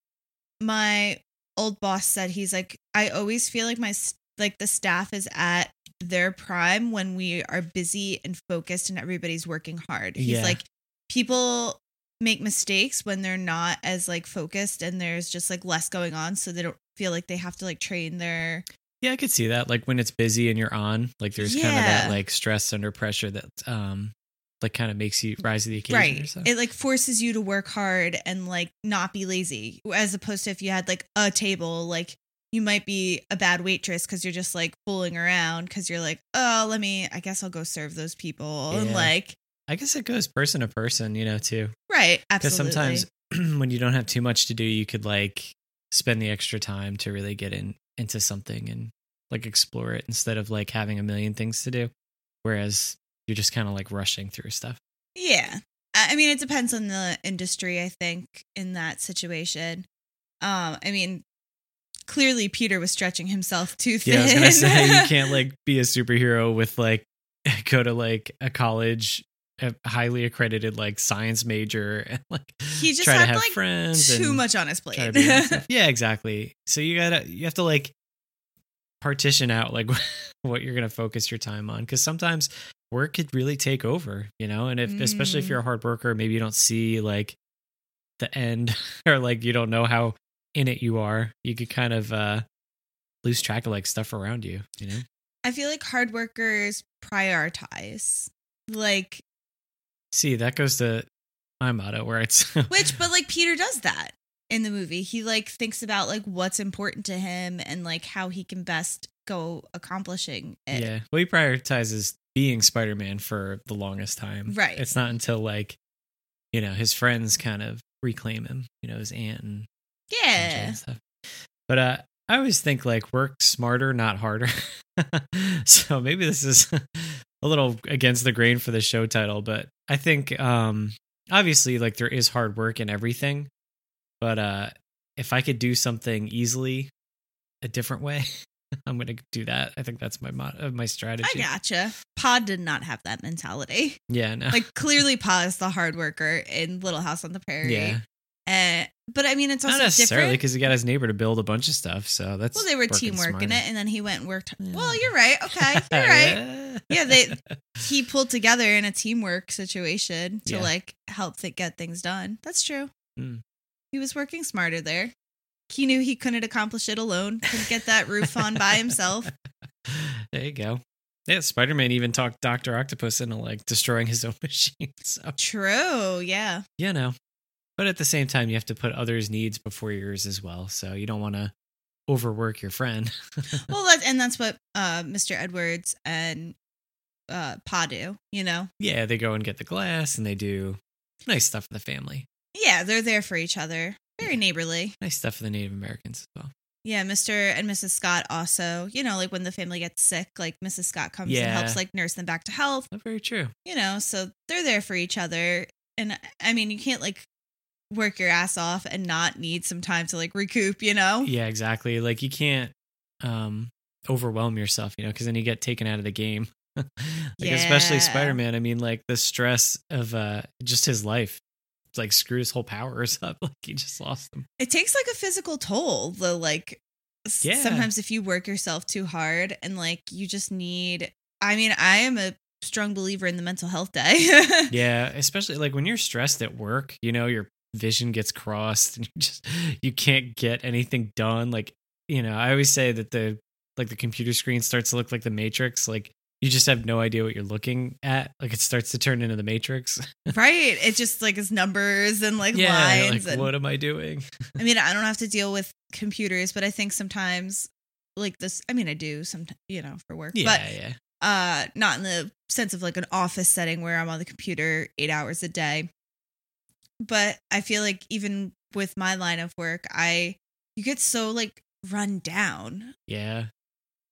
my old boss said he's like i always feel like my like the staff is at their prime when we are busy and focused and everybody's working hard he's Yeah. like people make mistakes when they're not as like focused and there's just like less going on so they don't feel like they have to like train their Yeah, I could see that. Like when it's busy and you're on, like there's kind of that like stress under pressure that um like kind of makes you rise to the occasion. Or right so. it like forces you to work hard and like not be lazy as opposed to if you had like a table like you might be a bad waitress because you're just like fooling around because you're like oh let me i guess i'll go serve those people and like I guess it goes person to person, you know, too. Right Because sometimes when you don't have too much to do, you could like spend the extra time to really get in into something and like explore it instead of like having a million things to do. Whereas you're just kind of like rushing through stuff. yeah i I mean it depends on the industry i think in that situation um i mean clearly peter was stretching himself too thin Yeah, I was gonna say you can't like be a superhero with like go to like a college, a highly accredited like science major, and like he just try to had have like friends. too much on his plate to be and stuff. yeah, exactly. So you gotta you have to like partition out like what you're gonna focus your time on because sometimes work could really take over, you know, and if especially if Mm. you're a hard worker, maybe you don't see like the end or like you don't know how in it you are, you could kind of uh lose track of like stuff around you, you know? I feel like hard workers prioritize. Like See, that goes to my motto where it's which but like Peter does that in the movie. He like thinks about like what's important to him and like how he can best go accomplishing it. yeah. Well, he prioritizes being Spider Man for the longest time. Right. It's not until like you know his friends kind of reclaim him. You know his aunt and, Yeah. and stuff. But uh, I always think like work smarter, not harder. so maybe this is a little against the grain for the show title, but I think um obviously like there is hard work in everything, but uh if I could do something easily a different way, I'm going to do that. I think that's my mo- uh, my strategy. I gotcha. Pa did not have that mentality. Yeah, no. Like clearly, Pa is the hard worker in Little House on the Prairie. yeah. Uh, but I mean, it's also Not necessarily different. because he got his neighbor to build a bunch of stuff, so that's Well, they were teamwork in it, and then he went and worked. Yeah. Well, you're right. Okay, you're right. yeah. Yeah, they- He pulled together in a teamwork situation to Yeah. like help th- get things done. That's true. Mm. He was working smarter there. He knew he couldn't accomplish it alone. Couldn't get that roof on by himself. there you go. Yeah, Spider Man even talked Doctor Octopus into like destroying his own machine. So True. Yeah. you know, but at the same time, you have to put others' needs before yours as well. So you don't want to overwork your friend. Well, that, and that's what uh, Mr. Edwards and uh, Pa do. You know. yeah, they go and get the glass, and they do nice stuff for the family. Yeah, they're there for each other. Very neighborly. Nice stuff for the Native Americans as well. Yeah, Mr. and Mrs. Scott also, you know, like when the family gets sick, like Mrs. Scott comes and helps like nurse them back to health, very true. you know, so they're there for each other. And I mean, you can't like work your ass off and not need some time to like recoup, you know? Yeah, exactly. Like you can't um overwhelm yourself, you know, because then you get taken out of the game. like especially Spider Man. I mean, like the stress of uh just his life. It's like screwed his whole powers up. Like he just lost them. It takes like a physical toll, the like Yeah. sometimes if you work yourself too hard and like you just need I mean, I am a strong believer in the mental health day. Yeah, especially like when you're stressed at work, you know, your vision gets crossed and you just you can't get anything done. Like, you know, I always say that the like the computer screen starts to look like the matrix. Like you just have no idea what you're looking at. Like it starts to turn into the matrix. right. It just like is numbers and like yeah, lines like and what am I doing? I mean, I don't have to deal with computers, but I think sometimes like this I mean, I do some you know, for work. Yeah, But yeah. uh not in the sense of like an office setting where I'm on the computer 8 hours a day. But I feel like even with my line of work, I you get so like run down. Yeah.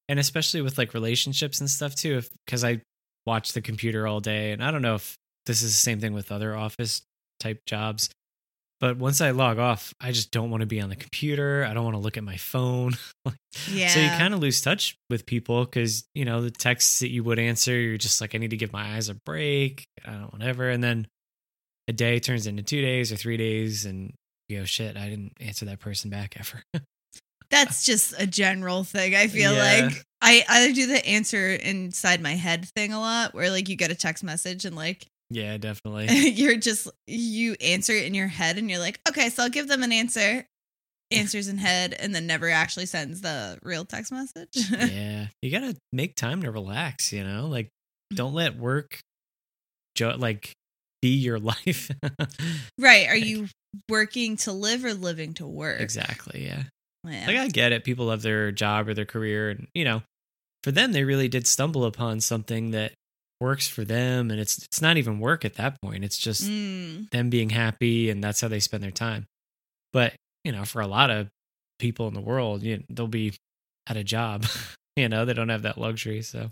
And especially with like relationships and stuff too, if because I watch the computer all day and I don't know if this is the same thing with other office type jobs. But once I log off, I just don't want to be on the computer. I don't want to look at my phone. Yeah. So you kind of lose touch with people because, you know, the texts that you would answer, you're just like, I need to give my eyes a break. I don't whatever. And then a day turns into two days or three days and you go, shit, I didn't answer that person back ever. That's just a general thing. I feel Yeah. like I I do the answer inside my head thing a lot where like you get a text message and like yeah, definitely. you're just you answer it in your head and you're like, okay, so I'll give them an answer, answers in head, and then never actually sends the real text message. yeah you gotta make time to relax you know like mm-hmm. don't let work jo- like be your life right. Are Like- you working to live or living to work? exactly yeah Yeah. like i get it people love their job or their career and you know for them they really did stumble upon something that works for them and it's it's not even work at that point it's just Mm, them being happy and that's how they spend their time but you know for a lot of people in the world you they'll be at a job you know they don't have that luxury so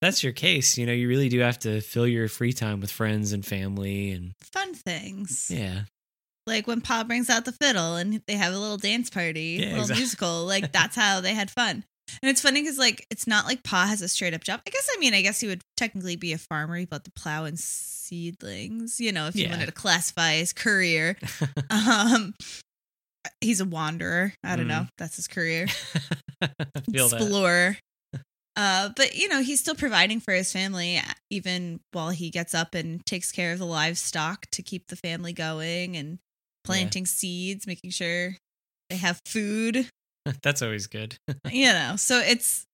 that's your case you know you really do have to fill your free time with friends and family and fun things. yeah Like when Pa brings out the fiddle and they have a little dance party, Yeah, little exactly. musical. Like that's how they had fun. And it's funny because like it's not like Pa has a straight up job. I guess I mean I guess he would technically be a farmer. He bought the plow and seedlings. You know, if you Yeah. wanted to classify his career. Um, he's a wanderer. I don't Mm. know. That's his career. Explorer. Uh, but you know he's still providing for his family even while he gets up and takes care of the livestock to keep the family going and planting seeds, making sure they have food. that's always good you know, so it's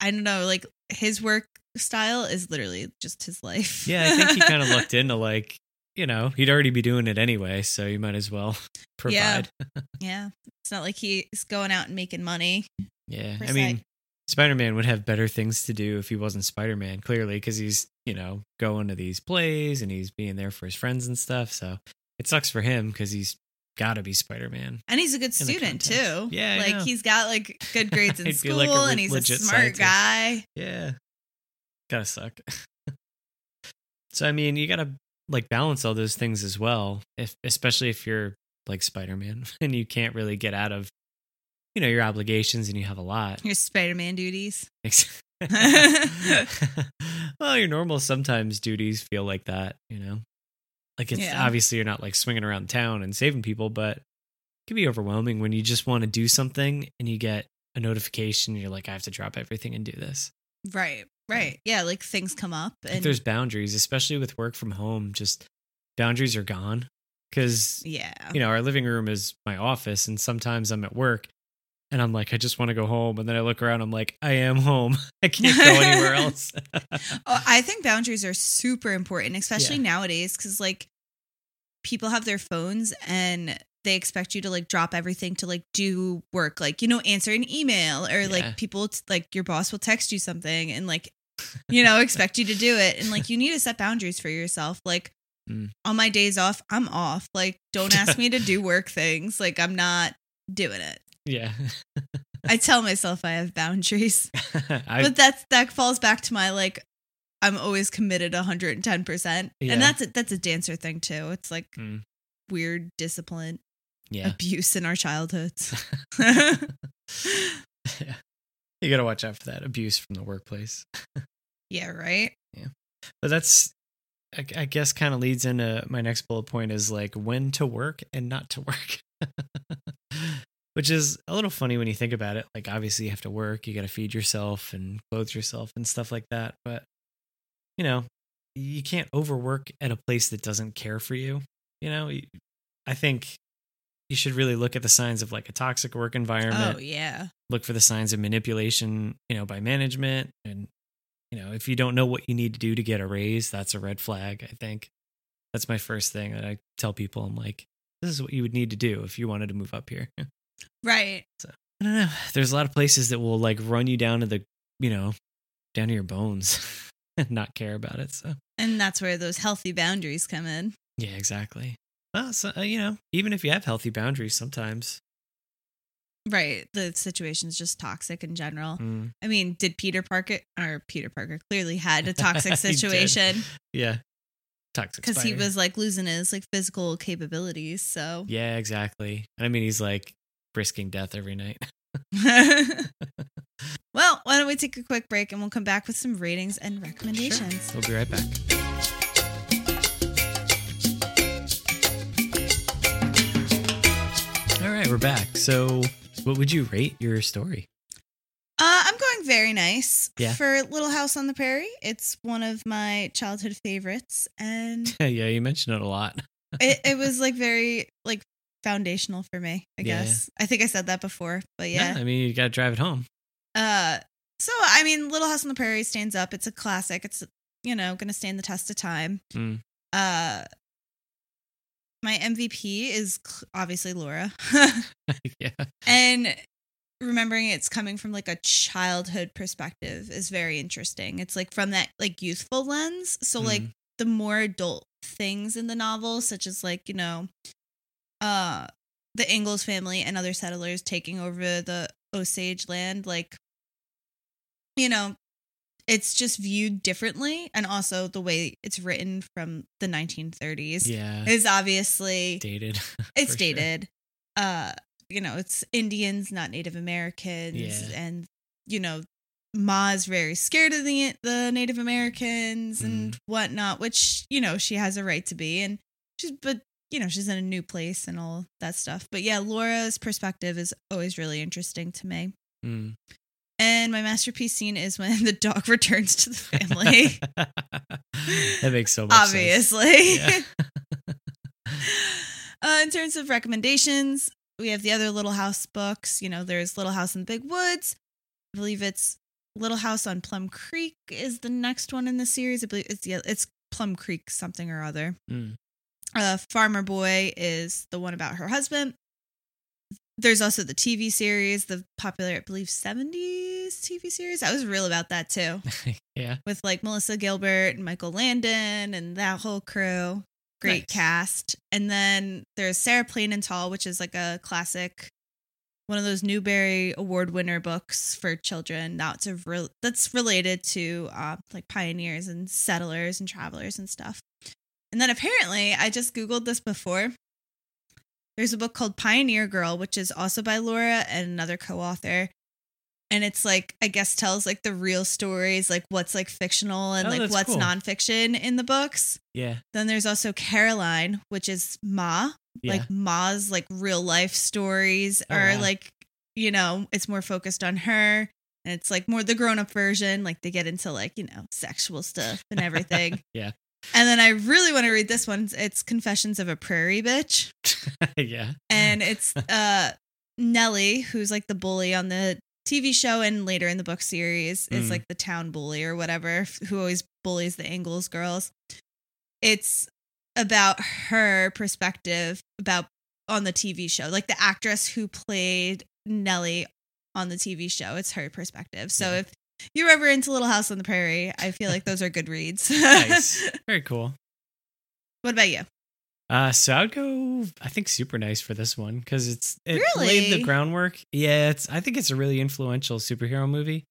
I don't know, like his work style is literally just his life. yeah i think he kind of looked into like you know he'd already be doing it anyway so you might as well provide yeah, it's not like he's going out and making money. yeah, i mean Spider Man would have better things to do if he wasn't Spider Man, clearly, because he's, you know, going to these plays and he's being there for his friends and stuff. So it sucks for him because he's got to be Spider Man. And he's a good student too. Yeah, like he's got like good grades in school, like le- and he's a smart scientist. guy. Yeah. Gotta suck. so, I mean, you gotta like balance all those things as well, if especially if you're like Spider Man and you can't really get out of, you know, your obligations and you have a lot. Your Spider-Man duties. well, your normal sometimes duties feel like that, you know. Like it's Yeah. obviously you're not like swinging around town and saving people, but it can be overwhelming when you just want to do something and you get a notification. And you're like, I have to drop everything and do this. Right. Right. Yeah. Like things come up, and there's boundaries, especially with work from home. Just boundaries are gone because yeah. you know our living room is my office, and sometimes I'm at work. And I'm like, I just want to go home. And then I look around, I'm like, I am home. I can't go anywhere else. Oh, I think boundaries are super important, especially Yeah. nowadays, because like people have their phones and they expect you to like drop everything to like do work, like you know, answer an email or Yeah. like people t- like your boss will text you something and like you know expect you to do it, and like you need to set boundaries for yourself. Like Mm. on my days off, I'm off. Like don't ask me to do work things. Like I'm not doing it. Yeah. I tell myself I have boundaries. I, but that's that falls back to my like i'm always committed 110% Yeah. and that's a, that's a dancer thing too it's like Mm. weird discipline yeah. abuse in our childhoods yeah. You got to watch out for that abuse from the workplace. yeah right Yeah. But that's, I, I guess, kind of leads into my next bullet point is like when to work and not to work. Which is a little funny when you think about it. Like, obviously, you have to work, you got to feed yourself and clothe yourself and stuff like that. But, you know, you can't overwork at a place that doesn't care for you. You know, I think you should really look at the signs of like a toxic work environment oh yeah look for the signs of manipulation, you know, by management. And, you know, if you don't know what you need to do to get a raise, that's a red flag, I think. That's my first thing that I tell people. I'm like, this is what you would need to do if you wanted to move up here. I don't know. There's a lot of places that will like run you down to the, you know, down to your bones and not care about it. So, and that's where those healthy boundaries come in yeah, exactly. Well, so, uh, you know, even if you have healthy boundaries, sometimes. right the situation's just toxic in general Mm, i mean did peter parker or peter parker clearly had a toxic situation yeah. Toxic. because he was like losing his like physical capabilities so Yeah, exactly. I mean, he's like risking death every night. well, why don't we take a quick break and we'll come back with some ratings and recommendations. We'll be right back. All right, we're back. So, what would you rate your story? Uh, I'm going very nice Yeah. for Little House on the Prairie. It's one of my childhood favorites, and yeah, you mentioned it a lot. it, it was like very like foundational for me. I Yeah, guess I think I said that before, but Yeah, yeah. I mean, you got to drive it home. Uh, so I mean, Little House on the Prairie stands up. It's a classic. It's you know going to stand the test of time. Mm. Uh, my MVP is obviously Laura. yeah, and remembering it's coming from like a childhood perspective is very interesting it's like from that like youthful lens so like Mhm. the more adult things in the novel such as like you know uh the Ingalls family and other settlers taking over the Osage land like you know it's just viewed differently and also the way it's written from the 1930s yeah, is obviously dated. it's for sure. dated uh you know it's indians not native americans Yeah. and you know ma's very scared of the the native americans Mm. and whatnot which you know she has a right to be and she's but you know she's in a new place and all that stuff but yeah laura's perspective is always really interesting to me Mm. and my masterpiece scene is when the dog returns to the family that makes so much sense. obviously Yeah. uh, in terms of recommendations, we have the other Little House books. You know, there's Little House in the Big Woods. I believe it's Little House on Plum Creek is the next one in the series. I believe it's yeah, it's Plum Creek something or other. Mm. Uh, Farmer Boy is the one about her husband. There's also the TV series, the popular, I believe, 70s TV series. I was real about that too, yeah. with like Melissa Gilbert and Michael Landon and that whole crew. Great Nice. cast. And then there's Sarah Plain and Tall, which is like a classic, one of those Newbery Award winner books for children. That's a real that's related to uh, like pioneers and settlers and travelers and stuff. And then apparently, I just googled this before. There's a book called Pioneer Girl, which is also by Laura and another co-author. And it's like, I guess tells like the real stories, like what's like fictional and Oh, like what's cool. nonfiction in the books. Yeah. Then there's also Caroline, which is Ma, Yeah. like Ma's like real life stories Oh, or wow. like, you know, it's more focused on her. And it's like more the grown up version. Like they get into like, you know, sexual stuff and everything. Yeah. And then I really want to read this one. It's Confessions of a Prairie Bitch. yeah. And it's uh Nellie, who's like the bully on the TV show and later in the book series is Mm. like the town bully or whatever, who always bullies the Ingalls girls. It's about her perspective about on the TV show, like the actress who played Nellie on the TV show. It's her perspective. So Yeah. if you're ever into Little House on the Prairie, I feel like those are good reads. Nice. Very cool. what about you? Uh, so I'd go. I think super nice for this one because it's it laid the groundwork. Yeah, it's. I think it's a really influential superhero movie,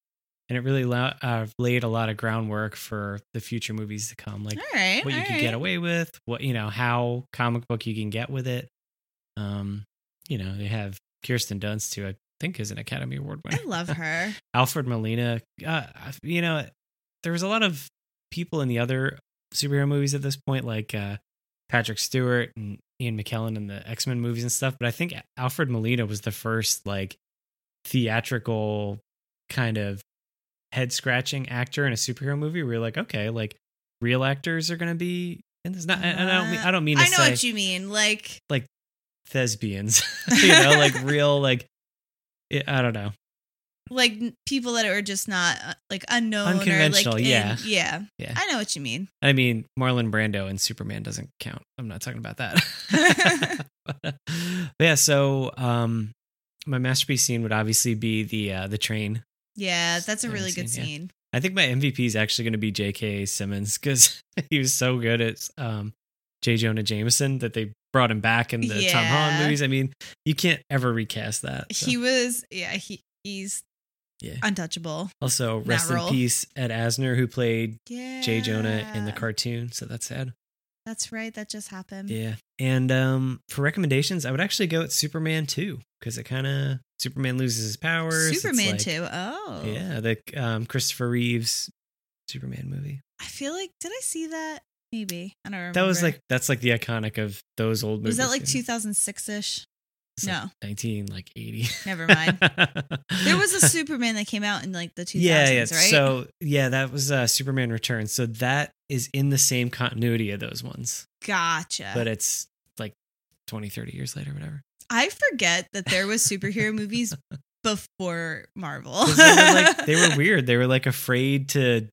and it really la- uh, laid a lot of groundwork for the future movies to come. Like right. what you can right. get away with, what you know, how comic book you can get with it. Um, you know, they have Kirsten Dunst who I think is an Academy Award winner. I love her. Alfred Molina. Uh, you know, there was a lot of people in the other superhero movies at this point, like uh, Patrick Stewart and Ian McKellen in the X Men movies and stuff. But I think Alfred Molina was the first like theatrical kind of head scratching actor in a superhero movie. Where you're like, okay, like real actors are going to be. And it's not. and I don't. Mean, I don't mean to I know say what you mean. Like like, thespians. you know, like real like. I I don't know. like people that are just not uh, like unknown or like Unconventional, in- yeah. yeah, Yeah. I know what you mean. I mean, Marlon Brando and Superman doesn't count. I'm not talking about that. but, uh, but yeah, so um, my masterpiece scene would obviously be the uh, the train. Yeah, that's a really good seen, yeah. scene. I think my MVP is actually going to be J.K. Simmons because he was so good at um, J. Jonah Jameson that they brought him back in the Tom Holland movies. I mean, you can't ever recast that. so. He was, yeah, he he's Yeah. untouchable. Also, rest in role. peace, Ed Asner, who played Yeah, J. Jonah in the cartoon. So that's sad. That's right. That just happened. Yeah. And um, for recommendations, I would actually go with Superman 2 because it kind of Superman loses his powers. Superman like- too. Oh, Yeah, the um, Christopher Reeves Superman movie. I feel like did I see that? Maybe I don't remember. That was like that's like the iconic of those old movies. was that like 2006 ish? It's like no. 19 like 80. Never mind. There was a Superman that came out in like the 2000s, yeah, yeah. right? So yeah, that was uh, Superman Returns. So that is in the same continuity of those ones, gotcha. but it's like 20, 30 years later, whatever. I forget that there was superhero movies before Marvel. they were like they were weird. They were like afraid to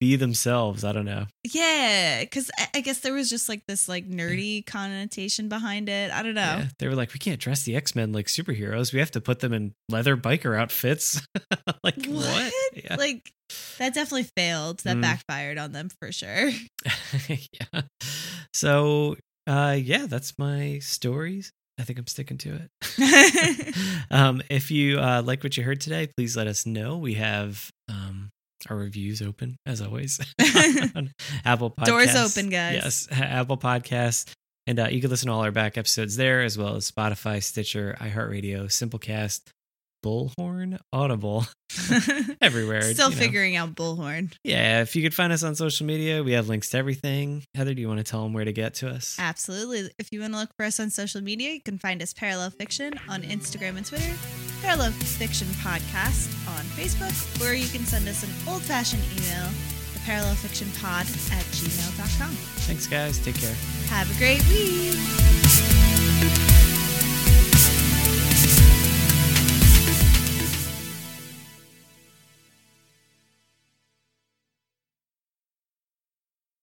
be themselves. I don't know. yeah, because I, guess there was just like this like nerdy connotation behind it. I don't know. Yeah, they were like, we can't dress the X Men like superheroes. We have to put them in leather biker outfits. like what? What? Yeah. Like that definitely failed. That Mm. backfired on them for sure. yeah. So, uh, yeah, that's my stories. I think I'm sticking to it. um, if you uh, like what you heard today, please let us know. We have um, our reviews open as always. on Apple Podcasts. Doors open, guys. Yes, Apple Podcasts. And uh, you can listen to all our back episodes there, as well as Spotify, Stitcher, iHeartRadio, Simplecast, Bullhorn, Audible, everywhere. Still you know. figuring out Bullhorn. Yeah, if you could find us on social media, we have links to everything. Heather, do you want to tell them where to get to us? Absolutely. If you want to look for us on social media, you can find us Parallel Fiction on Instagram and Twitter, Parallel Fiction Podcast on Facebook, or you can send us an old fashioned email, the parallelfictionpod at gmail.com. Thanks, guys. Take care. Have a great week.